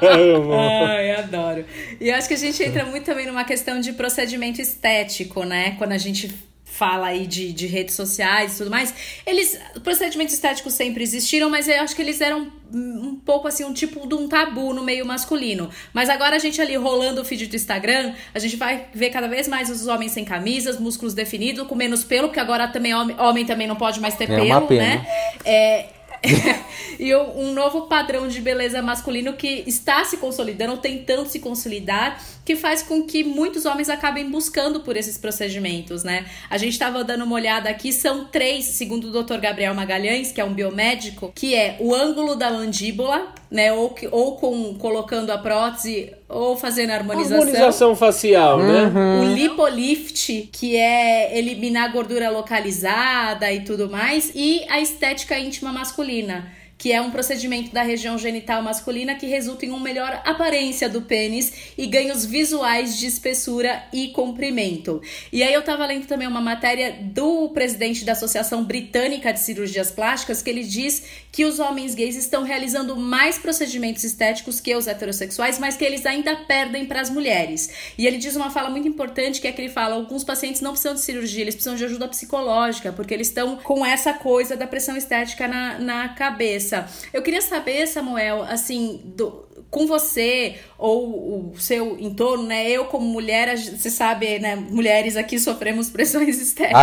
[SPEAKER 2] Ai, adoro. E acho que a gente entra muito também numa questão de procedimento estético, né? Quando a gente fala aí de, de redes sociais e tudo mais, eles, procedimentos estéticos sempre existiram, mas eu acho que eles eram um pouco assim, um tipo de um tabu no meio masculino. Mas agora a gente ali rolando o feed do Instagram, a gente vai ver cada vez mais os homens sem camisas, músculos definidos, com menos pelo, porque agora também homem, homem também não pode mais ter
[SPEAKER 3] É
[SPEAKER 2] pelo, né? É, [laughs] e um novo padrão de beleza masculino que está se consolidando, tentando se consolidar, que faz com que muitos homens acabem buscando por esses procedimentos, né? A gente estava dando uma olhada aqui, são três, segundo o Dr. Gabriel Magalhães, que é um biomédico, que é o ângulo da mandíbula, né? Ou, que- ou com colocando a prótese, ou fazendo a harmonização.
[SPEAKER 1] Harmonização facial, né?
[SPEAKER 2] O lipolift, que é eliminar a gordura localizada e tudo mais, e a estética íntima masculina, que é um procedimento da região genital masculina que resulta em uma melhor aparência do pênis e ganhos visuais de espessura e comprimento. E aí eu tava lendo também uma matéria do presidente da Associação Britânica de Cirurgias Plásticas que ele diz que os homens gays estão realizando mais procedimentos estéticos que os heterossexuais, mas que eles ainda perdem para as mulheres. E ele diz uma fala muito importante que é que ele fala: alguns pacientes não precisam de cirurgia, eles precisam de ajuda psicológica, porque eles estão com essa coisa da pressão estética na, na cabeça. Eu queria saber, Samuel, assim, do- com você ou o seu entorno, né? Eu como mulher, a gente- você sabe, né? Mulheres aqui sofremos pressões estéticas.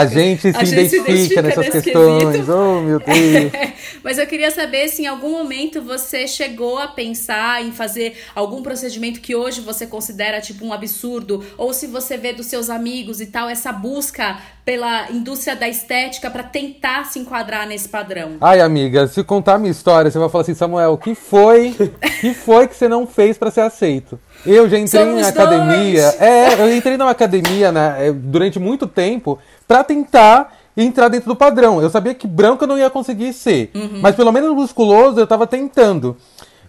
[SPEAKER 3] A gente se identifica nessas
[SPEAKER 2] nesse
[SPEAKER 3] questões.
[SPEAKER 2] quesito.
[SPEAKER 3] Oh, meu [laughs] Deus.
[SPEAKER 2] Mas eu queria saber se em algum momento você chegou a pensar em fazer algum procedimento que hoje você considera tipo um absurdo, ou se você vê dos seus amigos e tal essa busca pela indústria da estética para tentar se enquadrar nesse padrão.
[SPEAKER 3] Ai, amiga, se contar minha história, você vai falar assim, Samuel, o que foi? que foi que você não fez pra ser aceito? Eu já entrei
[SPEAKER 2] Somos
[SPEAKER 3] na academia.
[SPEAKER 2] dois.
[SPEAKER 3] É, eu entrei numa academia né, é, durante muito tempo pra tentar entrar dentro do padrão. Eu sabia que branco eu não ia conseguir ser. Mas pelo menos musculoso eu tava tentando.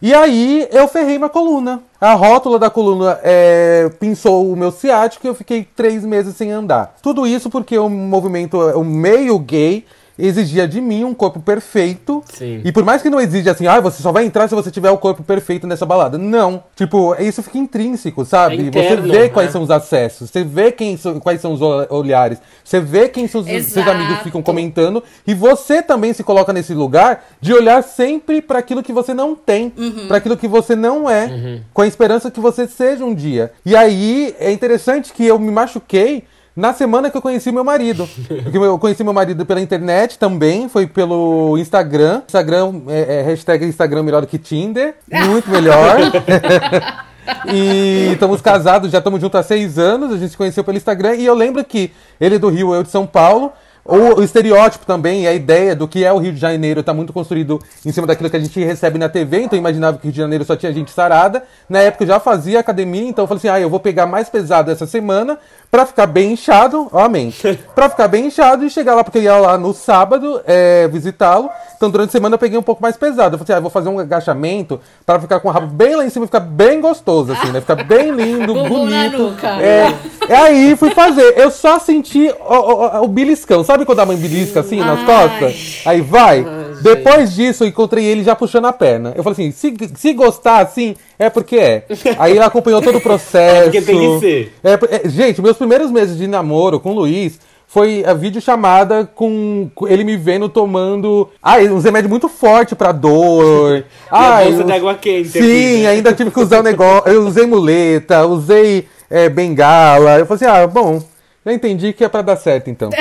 [SPEAKER 3] E aí eu ferrei minha coluna. A rótula da coluna é, pinçou o meu ciático e eu fiquei três meses sem andar. Tudo isso porque o movimento, o meio gay, exigia de mim um corpo perfeito.
[SPEAKER 1] Sim.
[SPEAKER 3] E por mais que não exija assim, ah, você só vai entrar se você tiver o corpo perfeito nessa balada. Não. Tipo, isso fica intrínseco, sabe?
[SPEAKER 1] É interno,
[SPEAKER 3] você vê quais
[SPEAKER 1] né?
[SPEAKER 3] são os acessos, você vê quem são, quais são os ol- olhares, você vê quem seus, seus amigos ficam comentando. E você também se coloca nesse lugar de olhar sempre para aquilo que você não tem,
[SPEAKER 2] Uhum.
[SPEAKER 3] para aquilo que você não é,
[SPEAKER 1] Uhum.
[SPEAKER 3] com a esperança que você seja um dia. E aí é interessante que eu me machuquei na semana que eu conheci meu marido. Eu conheci meu marido pela internet também, foi pelo Instagram. Instagram, é, é, hashtag Instagram melhor que Tinder. Muito melhor. [laughs] E estamos casados, já estamos juntos há seis anos. A gente se conheceu pelo Instagram. E eu lembro que ele é do Rio, eu de São Paulo. O, o estereótipo também, a ideia do que é o Rio de Janeiro está muito construído em cima daquilo que a gente recebe na TV. Então eu imaginava que o Rio de Janeiro só tinha gente sarada. Na época eu já fazia academia, então eu falei assim: ah, eu vou pegar mais pesado essa semana pra ficar bem inchado. Ó, amém. [laughs] pra ficar bem inchado e chegar lá, porque eu ia lá no sábado é, visitá-lo. Então durante a semana eu peguei um pouco mais pesado. Eu falei assim: ah, eu vou fazer um agachamento pra ficar com o rabo bem lá em cima e ficar bem gostoso, assim, né? Ficar bem [laughs] lindo, bonito. É, é aí fui fazer. Eu só senti o, o, o beliscão. Sabe quando a mãe belisca assim nas
[SPEAKER 2] Ai.
[SPEAKER 3] costas? Aí vai. Depois disso, eu encontrei ele já puxando a perna. Eu falei assim: se, se gostar assim, é porque é. [laughs] Aí ele acompanhou todo o processo.
[SPEAKER 1] porque tem que ser.
[SPEAKER 3] É, é, gente, meus primeiros meses de namoro com o Luiz foi a videochamada com, com ele me vendo tomando. Ai, uns remédios muito fortes pra dor. [laughs] Ai,
[SPEAKER 1] bolsa de água quente
[SPEAKER 3] Sim,
[SPEAKER 1] aqui, né?
[SPEAKER 3] ainda tive que usar o negócio. Eu usei muleta, usei é, bengala. Eu falei assim: ah, bom, já entendi que é pra dar certo então. [laughs]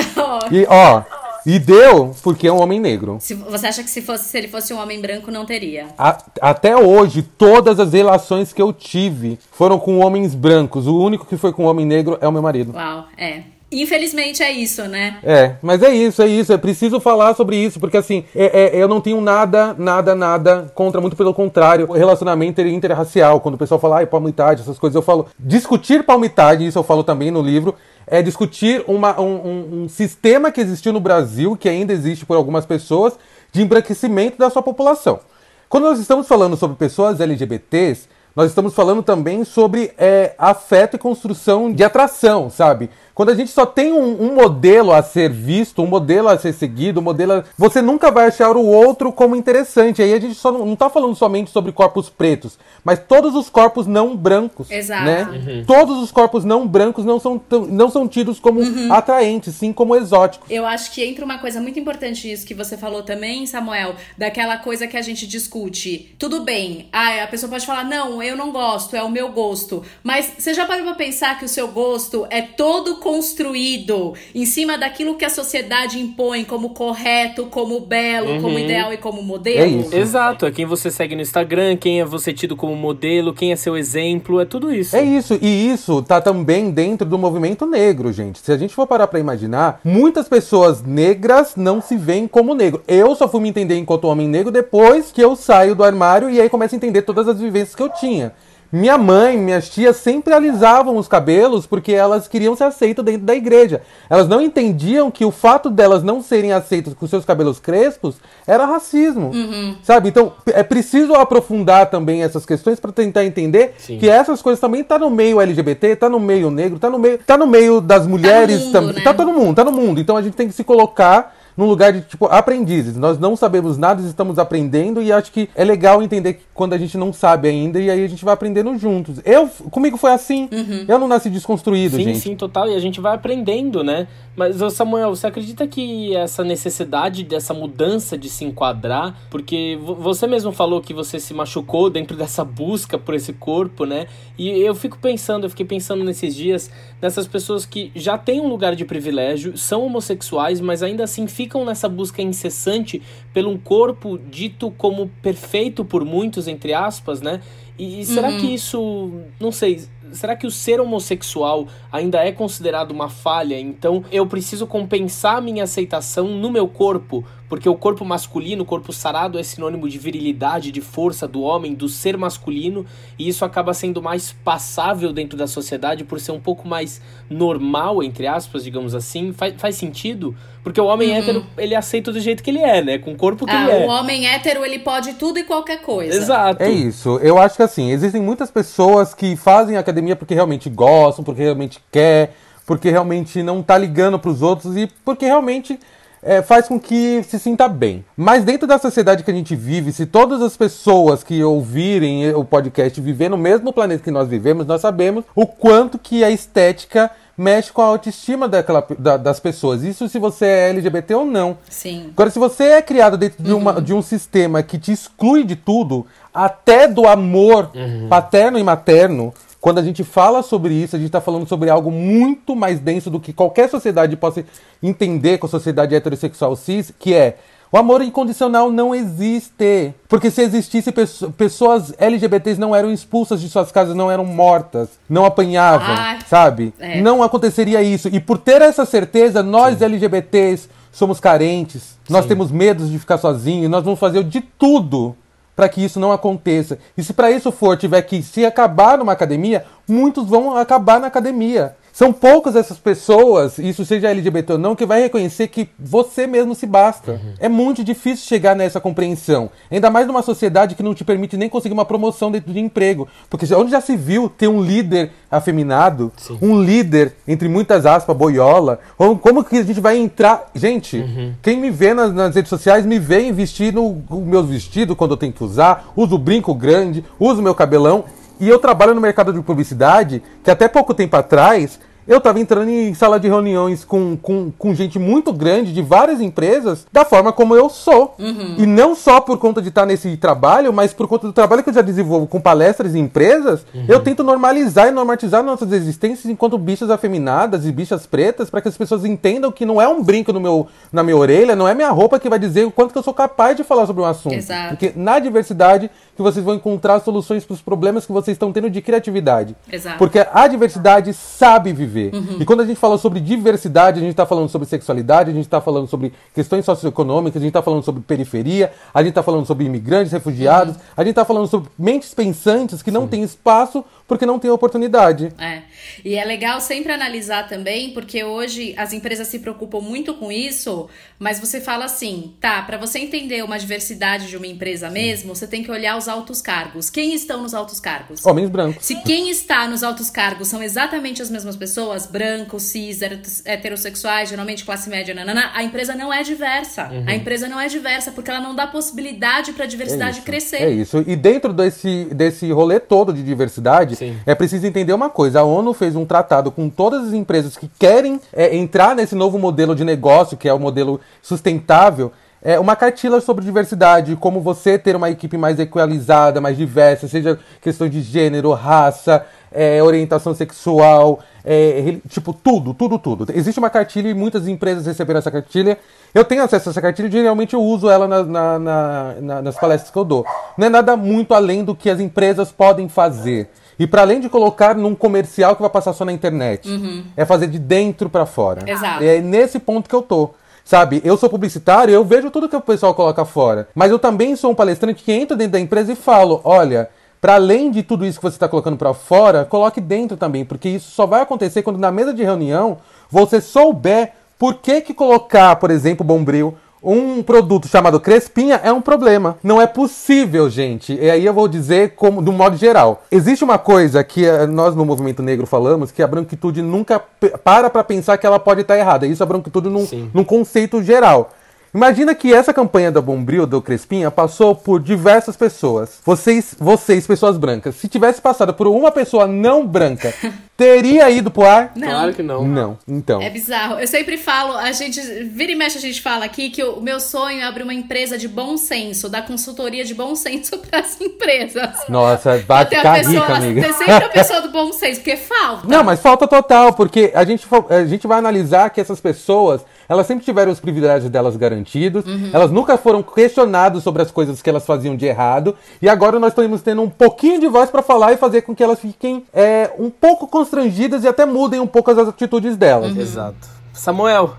[SPEAKER 3] E ó, e deu porque é um homem negro.
[SPEAKER 2] Se, você acha que se, fosse, se ele fosse um homem branco, não teria?
[SPEAKER 3] A- até hoje, todas as relações que eu tive foram com homens brancos. O único que foi com homem negro é o meu marido.
[SPEAKER 2] Uau, é. Infelizmente é isso, né?
[SPEAKER 3] É, mas é isso, é isso. É preciso falar sobre isso, porque assim, é- é- eu não tenho nada, nada, nada contra, muito pelo contrário, o relacionamento interracial. Quando o pessoal fala, ai, palmitade, essas coisas, eu falo, discutir palmitade, isso eu falo também no livro, é discutir uma- um, um- sistema que existiu no Brasil, que ainda existe por algumas pessoas, de embranquecimento da sua população. Quando nós estamos falando sobre pessoas LGBTs, nós estamos falando também sobre é, afeto e construção de atração, sabe? Quando a gente só tem um, um, modelo a ser visto, um modelo a ser seguido, um modelo. A... Você nunca vai achar o outro como interessante. Aí a gente só não, não tá falando somente sobre corpos pretos, mas todos os corpos não brancos. Exato. Né? Uhum. Todos os corpos não brancos não são, não são tidos como uhum. atraentes, sim como exóticos.
[SPEAKER 2] Eu acho que entra uma coisa muito importante isso que você falou também, Samuel, daquela coisa que a gente discute. Tudo bem, a, a pessoa pode falar, não, eu não gosto, é o meu gosto. Mas você já parou pra pensar que o seu gosto é todo construído em cima daquilo que a sociedade impõe como correto, como belo, uhum. como ideal e como modelo?
[SPEAKER 1] É isso. Exato, é quem você segue no Instagram, quem é você tido como modelo, quem é seu exemplo, é tudo isso.
[SPEAKER 3] É isso, e isso tá também dentro do movimento negro, gente. Se a gente for parar pra imaginar, muitas pessoas negras não se veem como negro. Eu só fui me entender enquanto homem negro depois que eu saio do armário e aí começo a entender todas as vivências que eu tinha. Minha mãe, minhas tias sempre alisavam os cabelos porque elas queriam ser aceitas dentro da igreja. Elas não entendiam que o fato delas não serem aceitas com seus cabelos crespos era racismo. Uhum. Sabe? Então é preciso aprofundar também essas questões para tentar entender Sim. que essas coisas também tá no meio LGBT, tá no meio negro, tá no meio, tá no meio das mulheres, tá, mundo, né? tá todo mundo, tá no mundo. Então a gente tem que se colocar num lugar de, tipo, aprendizes. Nós não sabemos nada, estamos aprendendo e acho que é legal entender que quando a gente não sabe ainda e aí a gente vai aprendendo juntos. Eu, comigo foi assim. Uhum. Eu não nasci desconstruído,
[SPEAKER 1] sim,
[SPEAKER 3] gente.
[SPEAKER 1] Sim, sim, total. E a gente vai aprendendo, né? Mas, Samuel, você acredita que essa necessidade dessa mudança de se enquadrar, porque você mesmo falou que você se machucou dentro [laughs] dessa busca por esse corpo, né? E eu fico pensando, eu fiquei pensando nesses dias, nessas pessoas que já têm um lugar de privilégio, são homossexuais, mas ainda assim ficam nessa busca incessante pelo um corpo dito como perfeito por muitos, entre aspas, né? E, e será uhum. que isso, não sei, será que o ser homossexual ainda é considerado uma falha? Então eu preciso compensar a minha aceitação no meu corpo, porque o corpo masculino, o corpo sarado é sinônimo de virilidade, de força do homem, do ser masculino, e isso acaba sendo mais passável dentro da sociedade por ser um pouco mais normal, entre aspas, digamos assim. Faz, faz sentido? Porque o homem uhum. hétero, ele aceita do jeito que ele é, né? Com o corpo que ah, ele é.
[SPEAKER 2] O homem hétero, ele pode tudo e qualquer coisa.
[SPEAKER 1] Exato.
[SPEAKER 3] É isso. Eu acho que assim, existem muitas pessoas que fazem academia porque realmente gostam, porque realmente quer, porque realmente não tá ligando pros outros e porque realmente é, faz com que se sinta bem. Mas dentro da sociedade que a gente vive, se todas as pessoas que ouvirem o podcast viver no mesmo planeta que nós vivemos, nós sabemos o quanto que a estética mexe com a autoestima daquela, da, das pessoas. Isso se você é LGBT ou não.
[SPEAKER 2] Sim.
[SPEAKER 3] Agora, se você é criado dentro de, uma, uhum. de um sistema que te exclui de tudo, até do amor uhum. paterno e materno, quando a gente fala sobre isso, a gente está falando sobre algo muito mais denso do que qualquer sociedade possa entender com a sociedade heterossexual cis, que é o amor incondicional não existe. Porque se existisse, pessoas LGBTs não eram expulsas de suas casas, não eram mortas, não apanhavam, ah, sabe? É. Não aconteceria isso. E por ter essa certeza, nós Sim. LGBTs somos carentes, nós temos medo de ficar sozinhos, nós vamos fazer de tudo para que isso não aconteça. E se para isso for tiver que se acabar numa academia, muitos vão acabar na academia. São poucas essas pessoas, isso seja LGBT ou não, que vai reconhecer que você mesmo se basta. Uhum. É muito difícil chegar nessa compreensão. Ainda mais numa sociedade que não te permite nem conseguir uma promoção dentro de emprego. Porque onde já se viu ter um líder afeminado, Sim. um líder, entre muitas aspas, boiola, como que a gente vai entrar. Gente, uhum. quem me vê nas, nas, redes sociais me vê vestindo o meu vestido quando eu tenho que usar, uso brinco grande, uso meu cabelão. E eu trabalho no mercado de publicidade, que até pouco tempo atrás eu estava entrando em sala de reuniões com, com, com gente muito grande de várias empresas da forma como eu sou. Uhum. E não só por conta de estar nesse trabalho, mas por conta do trabalho que eu já desenvolvo com palestras e empresas, uhum. eu tento normalizar e normatizar nossas existências enquanto bichas afeminadas e bichas pretas para que as pessoas entendam que não é um brinco no meu, na minha orelha, não é minha roupa que vai dizer o quanto que eu sou capaz de falar sobre um assunto. Exato. Porque na diversidade que vocês vão encontrar soluções para os problemas que vocês estão tendo de criatividade. Exato. Porque a diversidade sabe viver. Uhum. E quando a gente fala sobre diversidade, a gente está falando sobre sexualidade, a gente está falando sobre questões socioeconômicas, a gente está falando sobre periferia, a gente está falando sobre imigrantes, refugiados, uhum. a gente está falando sobre mentes pensantes que não têm espaço porque não tem oportunidade.
[SPEAKER 2] É. E é legal sempre analisar também, porque hoje as empresas se preocupam muito com isso, mas você fala assim, tá, para você entender uma diversidade de uma empresa mesmo, você tem que olhar os altos cargos. Quem estão nos altos cargos?
[SPEAKER 3] Homens brancos.
[SPEAKER 2] Se quem está nos altos cargos são exatamente as mesmas pessoas, brancos, cis, heterossexuais, geralmente classe média, nanana, a empresa não é diversa. Uhum. A empresa não é diversa porque ela não dá possibilidade para a diversidade
[SPEAKER 3] é
[SPEAKER 2] crescer.
[SPEAKER 3] É isso. E dentro desse, desse rolê todo de diversidade, Sim. é preciso entender uma coisa. A ONU fez um tratado com todas as empresas que querem é, entrar nesse novo modelo de negócio, que é o modelo sustentável, é, uma cartilha sobre diversidade, como você ter uma equipe mais equalizada, mais diversa, seja questão de gênero, raça, é, orientação sexual, é, tipo, tudo, tudo, tudo. Existe uma cartilha e muitas empresas receberam essa cartilha. Eu tenho acesso a essa cartilha e geralmente eu uso ela na, na, na, nas palestras que eu dou. Não é nada muito além do que as empresas podem fazer. E para além de colocar num comercial que vai passar só na internet, uhum. é fazer de dentro para fora.
[SPEAKER 2] Exato.
[SPEAKER 3] É nesse ponto que eu tô. Sabe, eu sou publicitário, eu vejo tudo que o pessoal coloca fora. Mas eu também sou um palestrante que entra dentro da empresa e falo: olha, para além de tudo isso que você está colocando para fora, coloque dentro também, porque isso só vai acontecer quando na mesa de reunião você souber por que, que colocar, por exemplo, Bombril um produto chamado Crespinha é um problema. Não é possível, gente. E aí eu vou dizer como, do modo geral. Existe uma coisa que eh, nós no movimento negro falamos, que a branquitude nunca para para pensar que ela pode estar errada. Isso a branquitude num, num conceito geral. Imagina que essa campanha da Bombril, do Crespinha, passou por diversas pessoas. Vocês, vocês, pessoas brancas, se tivesse passado por uma pessoa não branca, [laughs] teria ido pro ar?
[SPEAKER 2] Não.
[SPEAKER 1] Claro que não.
[SPEAKER 3] Não, então.
[SPEAKER 2] É bizarro. Eu sempre falo, a gente, vira e mexe a gente fala aqui que o meu sonho é abrir uma empresa de bom senso, dar consultoria de bom senso [laughs] para as empresas.
[SPEAKER 3] Nossa, vai ficar pessoa, rica, amiga.
[SPEAKER 2] Tem sempre a [laughs] pessoa do bom senso, porque falta.
[SPEAKER 3] Não, mas falta total, porque a gente, a gente vai analisar que essas pessoas elas sempre tiveram os privilégios delas garantidos, uhum. elas nunca foram questionadas sobre as coisas que elas faziam de errado, e agora nós estamos tendo um pouquinho de voz para falar e fazer com que elas fiquem é, um pouco constrangidas e até mudem um pouco as atitudes delas.
[SPEAKER 1] Uhum. Exato. Samuel,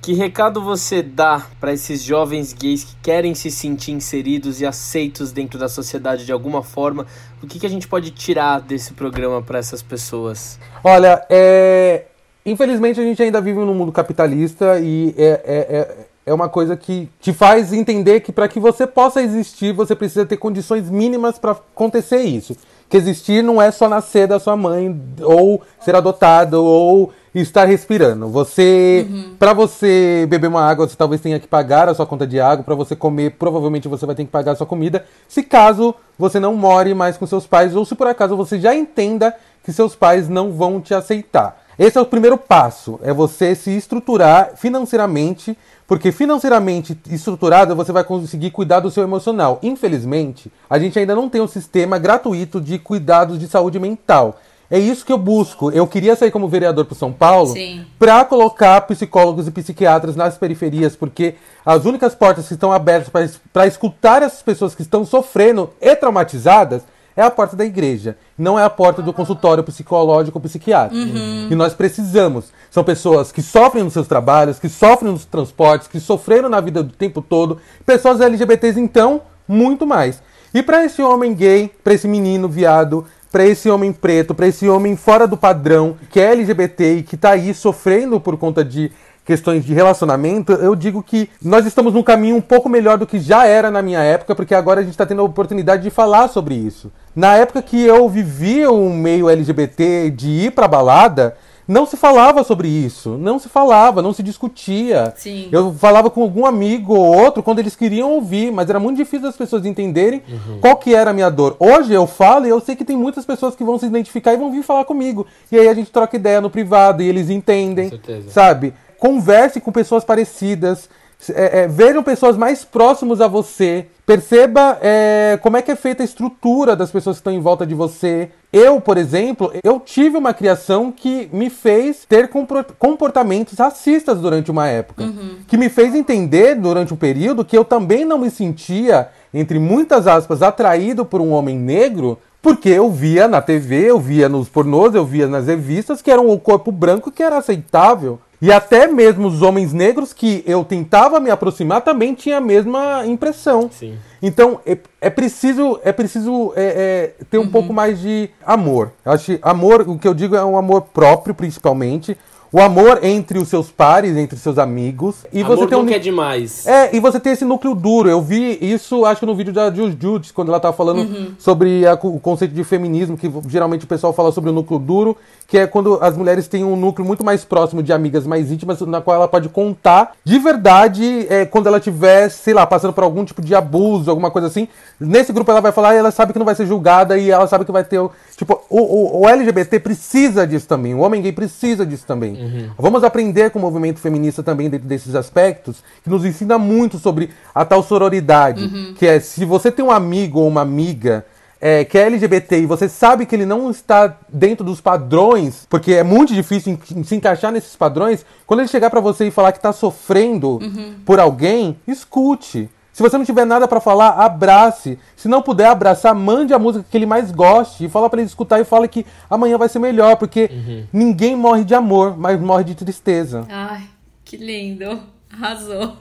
[SPEAKER 1] que recado você dá para esses jovens gays que querem se sentir inseridos e aceitos dentro da sociedade de alguma forma? O que, que a gente pode tirar desse programa para essas pessoas?
[SPEAKER 3] Olha, é, Infelizmente a gente ainda vive num mundo capitalista e é, é, é, é uma coisa que te faz entender que para que você possa existir, você precisa ter condições mínimas para acontecer isso. Que existir não é só nascer da sua mãe, ou ser adotado, ou estar respirando. Você, uhum. para você beber uma água, você talvez tenha que pagar a sua conta de água. Para você comer, provavelmente você vai ter que pagar a sua comida. Se caso você não more mais com seus pais, ou se por acaso você já entenda que seus pais não vão te aceitar. Esse é o primeiro passo, é você se estruturar financeiramente, porque financeiramente estruturado você vai conseguir cuidar do seu emocional. Infelizmente, a gente ainda não tem um sistema gratuito de cuidados de saúde mental. É isso que eu busco. Eu queria sair como vereador para São Paulo para colocar psicólogos e psiquiatras nas periferias, porque as únicas portas que estão abertas para escutar essas pessoas que estão sofrendo e traumatizadas é a porta da igreja, não é a porta do consultório psicológico ou psiquiátrico. Uhum. E nós precisamos. São pessoas que sofrem nos seus trabalhos, que sofrem nos transportes, que sofreram na vida do tempo todo. Pessoas LGBTs, então, muito mais. E para esse homem gay, para esse menino viado, para esse homem preto, para esse homem fora do padrão, que é LGBT e que está aí sofrendo por conta de questões de relacionamento, eu digo que nós estamos num caminho um pouco melhor do que já era na minha época, porque agora a gente está tendo a oportunidade de falar sobre isso. Na época que eu vivia um meio LGBT de ir pra balada, não se falava sobre isso, não se falava, não se discutia.
[SPEAKER 2] Sim.
[SPEAKER 3] Eu falava com algum amigo ou outro quando eles queriam ouvir, mas era muito difícil das pessoas entenderem uhum. qual que era a minha dor. Hoje eu falo e eu sei que tem muitas pessoas que vão se identificar e vão vir falar comigo. E aí a gente troca ideia no privado e eles entendem, sabe? Converse com pessoas parecidas, é, é, vejam pessoas mais próximas a você, perceba é, como é que é feita a estrutura das pessoas que estão em volta de você. Eu, por exemplo, eu tive uma criação que me fez ter comportamentos racistas durante uma época, uhum. que me fez entender durante um período que eu também não me sentia, entre muitas aspas, atraído por um homem negro, porque eu via na TV, eu via nos pornôs, eu via nas revistas que era um corpo branco que era aceitável. E até mesmo os homens negros que eu tentava me aproximar também tinha a mesma impressão.
[SPEAKER 1] Sim.
[SPEAKER 3] Então é, é preciso, é preciso é, é, ter um uhum. pouco mais de amor. Eu acho que amor, o que eu digo é um amor próprio, principalmente. O amor entre os seus pares, entre os seus amigos.
[SPEAKER 1] E amor você tem um é demais.
[SPEAKER 3] É, e você tem esse núcleo duro. Eu vi isso, acho que no vídeo da Jude, quando ela tava falando uhum. sobre a, o conceito de feminismo, que geralmente o pessoal fala sobre o núcleo duro, que é quando as mulheres têm um núcleo muito mais próximo de amigas mais íntimas, na qual ela pode contar de verdade é, quando ela tiver, sei lá, passando por algum tipo de abuso, alguma coisa assim. Nesse grupo ela vai falar e ela sabe que não vai ser julgada e ela sabe que vai ter. Tipo, o, o, o LGBT precisa disso também, o homem gay precisa disso também. Uhum. Vamos aprender com o movimento feminista também dentro desses aspectos, que nos ensina muito sobre a tal sororidade, uhum. que é se você tem um amigo ou uma amiga é, que é LGBT e você sabe que ele não está dentro dos padrões, porque é muito difícil se encaixar nesses padrões, quando ele chegar para você e falar que está sofrendo uhum. por alguém, escute. Se você não tiver nada para falar, abrace. Se não puder abraçar, mande a música que ele mais goste e fala para ele escutar e fala que amanhã vai ser melhor, porque uhum. ninguém morre de amor, mas morre de tristeza.
[SPEAKER 2] Ai, que lindo. Arrasou.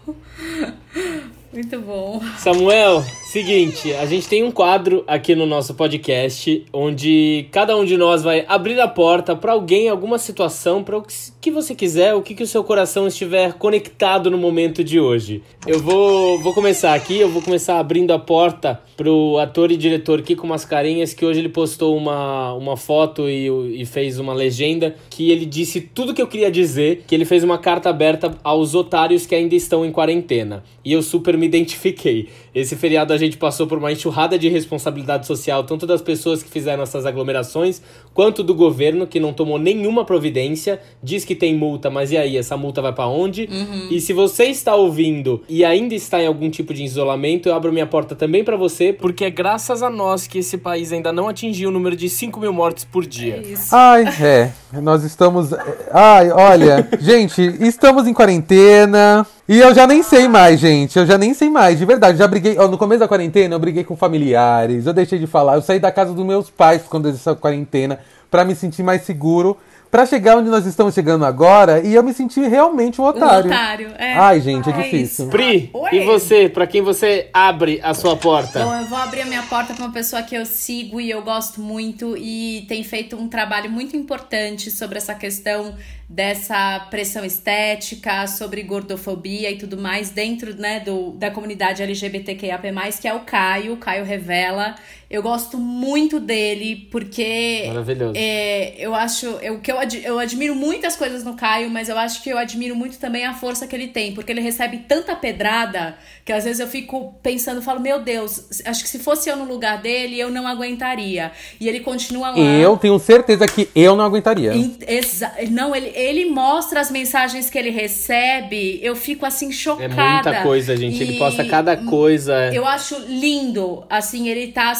[SPEAKER 2] Muito bom.
[SPEAKER 1] Samuel, seguinte, a gente tem um quadro aqui no nosso podcast onde cada um de nós vai abrir a porta para alguém, alguma situação, para o que você quiser, o que, que o seu coração estiver conectado no momento de hoje. Eu vou, vou começar aqui, eu vou começar abrindo a porta pro ator e diretor Kiko Mascarenhas, que hoje ele postou uma, uma foto e, e fez uma legenda que ele disse tudo que eu queria dizer, que ele fez uma carta aberta aos otários que ainda estão em quarentena. E eu super me identifiquei. Esse feriado a gente passou por uma enxurrada de responsabilidade social, tanto das pessoas que fizeram essas aglomerações, quanto do governo, que não tomou nenhuma providência, diz que tem multa, mas e aí, essa multa vai para onde? Uhum. E se você está ouvindo e ainda está em algum tipo de isolamento, eu abro minha porta também para você, porque é graças a nós que esse país ainda não atingiu o número de 5 mil mortes por dia. É
[SPEAKER 3] Ai, é. Nós estamos. Ai, olha, [laughs] gente, estamos em quarentena. E eu já nem sei mais, gente. Eu já nem sei mais, de verdade. Já briguei. no começo da quarentena, eu briguei com familiares. Eu deixei de falar. Eu saí da casa dos meus pais quando essa quarentena para me sentir mais seguro para chegar onde nós estamos chegando agora e eu me senti realmente um otário.
[SPEAKER 2] Um otário, é.
[SPEAKER 3] Ai, gente, é, é difícil.
[SPEAKER 1] Isso. Pri, Oi. e você? Para quem você abre a sua porta?
[SPEAKER 2] Bom, eu vou abrir a minha porta para uma pessoa que eu sigo e eu gosto muito e tem feito um trabalho muito importante sobre essa questão dessa pressão estética, sobre gordofobia e tudo mais dentro né, do, da comunidade LGBTQIAP+, que é o Caio, o Caio Revela. Eu gosto muito dele porque
[SPEAKER 1] Maravilhoso.
[SPEAKER 2] É, eu acho eu, que eu, ad, eu admiro muitas coisas no Caio, mas eu acho que eu admiro muito também a força que ele tem, porque ele recebe tanta pedrada que às vezes eu fico pensando, falo, meu Deus, acho que se fosse eu no lugar dele, eu não aguentaria. E ele continua lá.
[SPEAKER 3] Eu tenho certeza que eu não aguentaria.
[SPEAKER 2] Exa não, ele, ele mostra as mensagens que ele recebe, eu fico assim chocada.
[SPEAKER 1] É muita coisa, gente. E ele posta cada coisa.
[SPEAKER 2] Eu acho lindo, assim, ele tá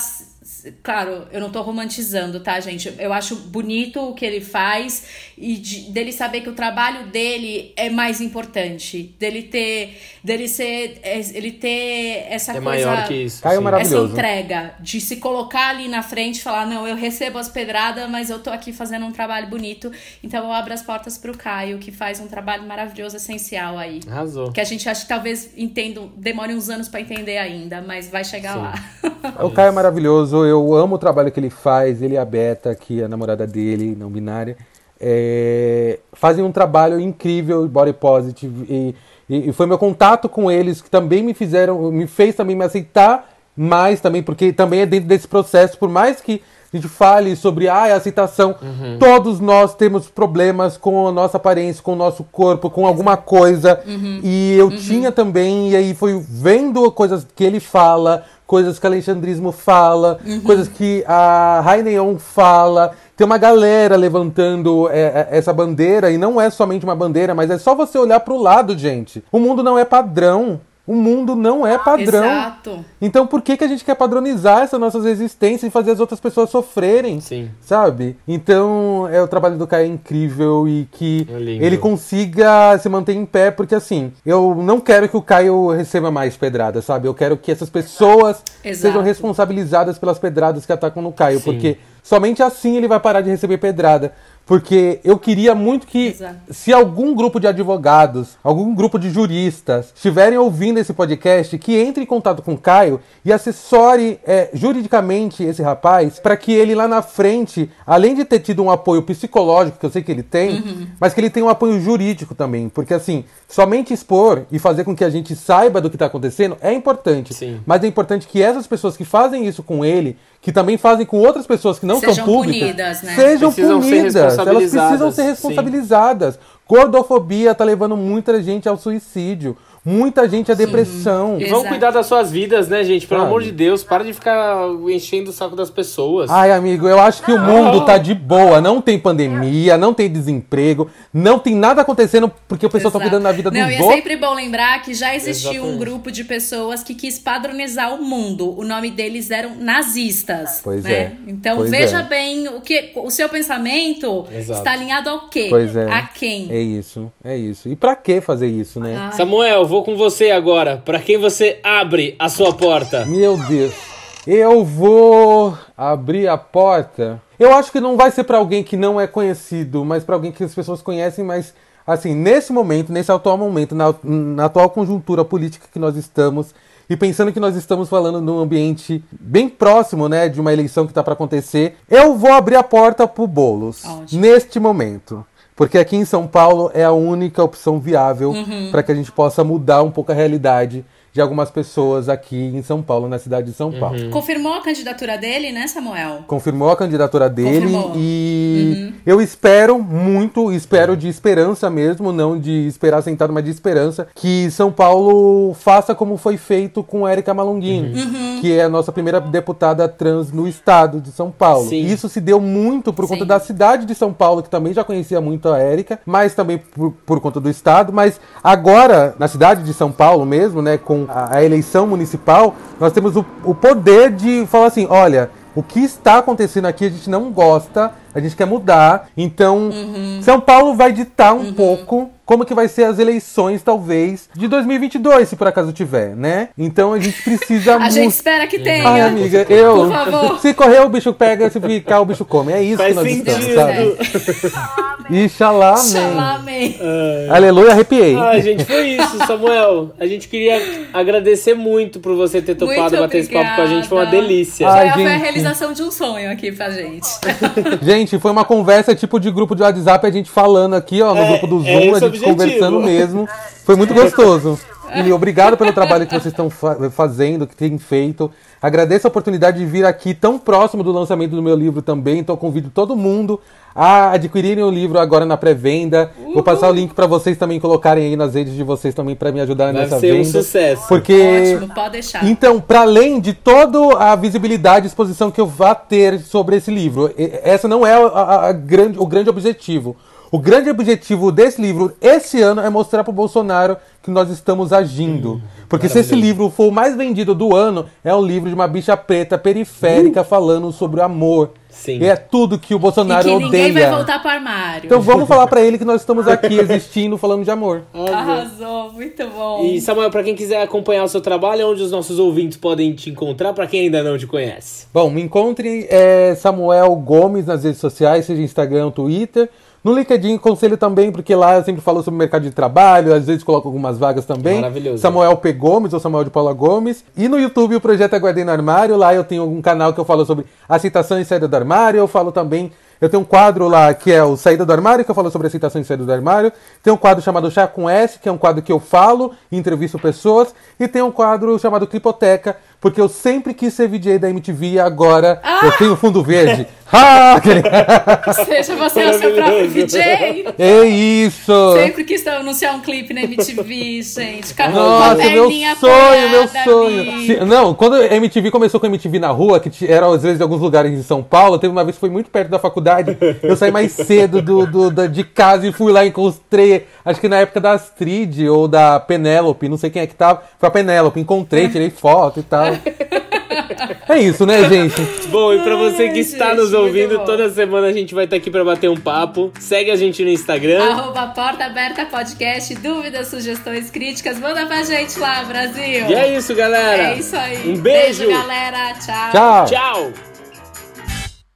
[SPEAKER 2] Claro, eu não tô romantizando, tá, gente? Eu acho bonito o que ele faz e de, dele saber que o trabalho dele é mais importante. Dele ter. Dele ser. É, ele ter essa
[SPEAKER 1] é
[SPEAKER 2] coisa.
[SPEAKER 1] Maior que isso.
[SPEAKER 3] Caio
[SPEAKER 2] essa entrega. De se colocar ali na frente e falar: não, eu recebo as pedradas, mas eu tô aqui fazendo um trabalho bonito. Então eu abro as portas pro Caio, que faz um trabalho maravilhoso, essencial aí.
[SPEAKER 1] Arrasou.
[SPEAKER 2] Que a gente acha que talvez entendo, demore uns anos para entender ainda, mas vai chegar Sim.
[SPEAKER 3] lá. [laughs] o Caio é maravilhoso eu amo o trabalho que ele faz, ele e a Beta, que é a namorada dele, não binária, é, fazem um trabalho incrível, body positive, e, e, e, foi meu contato com eles que também me fizeram, me fez também me aceitar mais também, porque também é dentro desse processo, por mais que a gente fale sobre ah, a aceitação, uhum. todos nós temos problemas com a nossa aparência, com o nosso corpo, com alguma coisa, uhum. e eu uhum. tinha também, e aí foi vendo coisas que ele fala, coisas que o alexandrismo fala, uhum. coisas que a Raineon fala. Tem uma galera levantando é, é, essa bandeira, e não é somente uma bandeira, mas é só você olhar para o lado, gente. O mundo não é padrão. O mundo não é padrão.
[SPEAKER 2] Exato.
[SPEAKER 3] Então por que, que a gente quer padronizar essas nossas existências e fazer as outras pessoas sofrerem?
[SPEAKER 1] Sim.
[SPEAKER 3] Sabe? Então é o trabalho do Caio é incrível e que é ele consiga se manter em pé, porque assim, eu não quero que o Caio receba mais pedradas, sabe? Eu quero que essas pessoas Exato. sejam responsabilizadas pelas pedradas que atacam no Caio, Sim. porque somente assim ele vai parar de receber pedrada. Porque eu queria muito que,
[SPEAKER 2] Exato.
[SPEAKER 3] se algum grupo de advogados, algum grupo de juristas estiverem ouvindo esse podcast, que entre em contato com o Caio e assessore é, juridicamente esse rapaz, para que ele lá na frente, além de ter tido um apoio psicológico, que eu sei que ele tem,
[SPEAKER 2] Uhum.
[SPEAKER 3] mas que ele tenha um apoio jurídico também. Porque assim, somente expor e fazer com que a gente saiba do que está acontecendo é importante.
[SPEAKER 1] Sim.
[SPEAKER 3] Mas é importante que essas pessoas que fazem isso com ele, que também fazem com outras pessoas que não
[SPEAKER 2] Sejam
[SPEAKER 3] são públicas,
[SPEAKER 2] punidas, né?
[SPEAKER 3] sejam
[SPEAKER 1] Precisam ser
[SPEAKER 3] punidas. Elas precisam
[SPEAKER 1] responsabilizadas,
[SPEAKER 3] ser
[SPEAKER 1] sim.
[SPEAKER 3] responsabilizadas. Gordofobia tá levando muita gente ao suicídio, muita gente à depressão.
[SPEAKER 1] E
[SPEAKER 2] Exato.
[SPEAKER 1] cuidar das suas vidas, né, gente? Pelo
[SPEAKER 3] Sabe?
[SPEAKER 1] amor de Deus, para de ficar enchendo o saco das pessoas.
[SPEAKER 3] Ai, amigo, eu acho que o mundo tá de boa. Não tem pandemia, não tem desemprego, não tem nada acontecendo porque o pessoal tá cuidando da vida dos
[SPEAKER 2] Não, e é sempre bom lembrar que já existiu um
[SPEAKER 1] Exatamente.
[SPEAKER 2] grupo de pessoas que quis padronizar o mundo. O nome deles eram nazistas.
[SPEAKER 3] Pois
[SPEAKER 2] né?
[SPEAKER 3] é.
[SPEAKER 2] Então
[SPEAKER 3] Pois
[SPEAKER 2] veja
[SPEAKER 3] é.
[SPEAKER 2] bem o que o seu pensamento
[SPEAKER 1] Exato.
[SPEAKER 2] está alinhado ao quê?
[SPEAKER 3] Pois é.
[SPEAKER 2] A quem?
[SPEAKER 3] É isso, é isso. E pra que fazer isso, né?
[SPEAKER 2] Ai,
[SPEAKER 1] Samuel, vou com você agora. Pra quem você abre a sua porta?
[SPEAKER 3] Meu Deus. Eu vou abrir a porta. Eu acho que não vai ser pra alguém que não é conhecido, mas pra alguém que as pessoas conhecem, mas assim, nesse momento, nesse atual momento, na, na atual conjuntura política que nós estamos, e pensando que nós estamos falando num ambiente bem próximo, né, de uma eleição que tá pra acontecer, eu vou abrir a porta pro Bolos neste momento. Porque aqui em São Paulo é a única opção viável para que a gente possa mudar um pouco a realidade de algumas pessoas aqui em São Paulo, na cidade de São Paulo.
[SPEAKER 2] Confirmou a candidatura dele, né, Samuel?
[SPEAKER 3] Confirmou a candidatura dele
[SPEAKER 2] Confirmou.
[SPEAKER 3] e eu espero muito, espero de esperança mesmo, não de esperar sentado, mas de esperança, que São Paulo faça como foi feito com a Erika Malonguini, que é a nossa primeira deputada trans no estado de São Paulo.
[SPEAKER 1] Sim.
[SPEAKER 3] Isso se deu muito por conta
[SPEAKER 2] Sim.
[SPEAKER 3] da cidade de São Paulo, que também já conhecia muito a Érica, mas também por, por conta do estado. Mas agora, na cidade de São Paulo mesmo, né, com a, a eleição municipal, nós temos o, o poder de falar assim: olha, o que está acontecendo aqui a gente não gosta, a gente quer mudar. Então, São Paulo vai ditar um pouco como que vai ser as eleições, talvez, de 2022, se por acaso tiver, né? Então a gente precisa [laughs]
[SPEAKER 2] A
[SPEAKER 3] muito.
[SPEAKER 2] gente espera que tenha.
[SPEAKER 3] Ai, amiga, eu.
[SPEAKER 2] Por favor.
[SPEAKER 3] Se correr, o bicho pega, se ficar, o bicho come. É isso
[SPEAKER 1] Faz
[SPEAKER 3] que nós
[SPEAKER 1] sentido.
[SPEAKER 3] estamos, sabe? [laughs] Ixalá,
[SPEAKER 2] Xalá,
[SPEAKER 3] amém.
[SPEAKER 2] amém.
[SPEAKER 3] Aleluia, arrepiei.
[SPEAKER 1] Ai, gente, foi isso, Samuel. A gente queria agradecer muito por você ter topado
[SPEAKER 2] Muito
[SPEAKER 1] bater esse papo com a gente. Foi uma delícia.
[SPEAKER 3] Ai,
[SPEAKER 2] Já foi a
[SPEAKER 3] gente.
[SPEAKER 2] realização de um sonho aqui pra gente.
[SPEAKER 3] Gente, [laughs] foi uma conversa tipo de grupo de WhatsApp, a gente falando aqui, ó, no
[SPEAKER 1] É,
[SPEAKER 3] grupo do
[SPEAKER 1] é
[SPEAKER 3] Zoom,
[SPEAKER 1] esse
[SPEAKER 3] a gente
[SPEAKER 1] objetivo.
[SPEAKER 3] conversando mesmo. Foi muito gostoso. E obrigado pelo trabalho que vocês estão fa- fazendo, que têm feito. Agradeço a oportunidade de vir aqui tão próximo do lançamento do meu livro também. Então convido todo mundo a adquirirem o livro agora na pré-venda. Vou passar o link para vocês também colocarem aí nas redes de vocês também para me ajudarem
[SPEAKER 1] Vai
[SPEAKER 3] nessa
[SPEAKER 1] ser um
[SPEAKER 3] venda.
[SPEAKER 1] sucesso.
[SPEAKER 3] Porque
[SPEAKER 2] Ótimo, pode deixar.
[SPEAKER 3] então, para além de toda a visibilidade e exposição que eu vá ter sobre esse livro, essa não é a- a- a grande, o grande objetivo. O grande objetivo desse livro esse ano é mostrar para o Bolsonaro que nós estamos agindo. Porque se esse livro for o mais vendido do ano, é um livro de uma bicha preta periférica falando sobre o amor.
[SPEAKER 1] Sim.
[SPEAKER 3] E é tudo que o
[SPEAKER 2] E
[SPEAKER 3] Bolsonaro
[SPEAKER 2] que ninguém vai
[SPEAKER 3] odeia.
[SPEAKER 2] voltar pro armário.
[SPEAKER 3] Então vamos falar para ele que nós estamos aqui [laughs] existindo, falando de amor.
[SPEAKER 2] Arrasou, muito bom.
[SPEAKER 1] E Samuel, pra quem quiser acompanhar o seu trabalho, onde os nossos ouvintes podem te encontrar, pra quem ainda não te conhece.
[SPEAKER 3] Bom, me encontre é, Samuel Gomes nas redes sociais, seja Instagram ou Twitter. No LinkedIn, conselho também, porque lá eu sempre falo sobre mercado de trabalho, às vezes coloco algumas vagas também.
[SPEAKER 1] Maravilhoso.
[SPEAKER 3] Samuel P. Gomes ou Samuel de Paula Gomes. E no YouTube, o projeto é Guardei no Armário. Lá eu tenho um canal que eu falo sobre aceitação e saída do armário. Eu falo também. Eu tenho um quadro lá que é o Saída do Armário, que eu falo sobre aceitação e saída do armário. Tem um quadro chamado Chá com S, que é um quadro que eu falo e entrevisto pessoas. E tem um quadro chamado Clipoteca, porque eu sempre quis ser VJ da MTV e agora eu tenho fundo verde. [laughs] ah,
[SPEAKER 2] Seja você o seu próprio DJ.
[SPEAKER 3] é isso!
[SPEAKER 2] Sempre quis anunciar um clipe na MTV, gente. Com a- com a
[SPEAKER 3] Nossa, meu sonho, meu sonho. Se- não, quando a MTV começou com a MTV na rua, que era às vezes em alguns lugares em São Paulo, teve uma vez que foi muito perto da faculdade. Eu saí mais cedo do, do- da- de casa e fui lá e encontrei, acho que na época da Astrid ou da Penélope, não sei quem é que tava. Foi a Penélope, encontrei, tirei foto e tal. É isso, né, gente?
[SPEAKER 1] Bom, e pra você que
[SPEAKER 2] Ai,
[SPEAKER 1] está
[SPEAKER 2] gente,
[SPEAKER 1] nos ouvindo, toda semana a gente vai estar aqui pra bater um papo. Segue a gente no Instagram.
[SPEAKER 2] Arroba Porta Aberta Podcast, dúvidas, sugestões, críticas, manda pra gente lá, Brasil.
[SPEAKER 1] E é isso, galera.
[SPEAKER 2] É isso aí.
[SPEAKER 1] Um beijo.
[SPEAKER 2] galera. Tchau.
[SPEAKER 3] Tchau.
[SPEAKER 1] Tchau.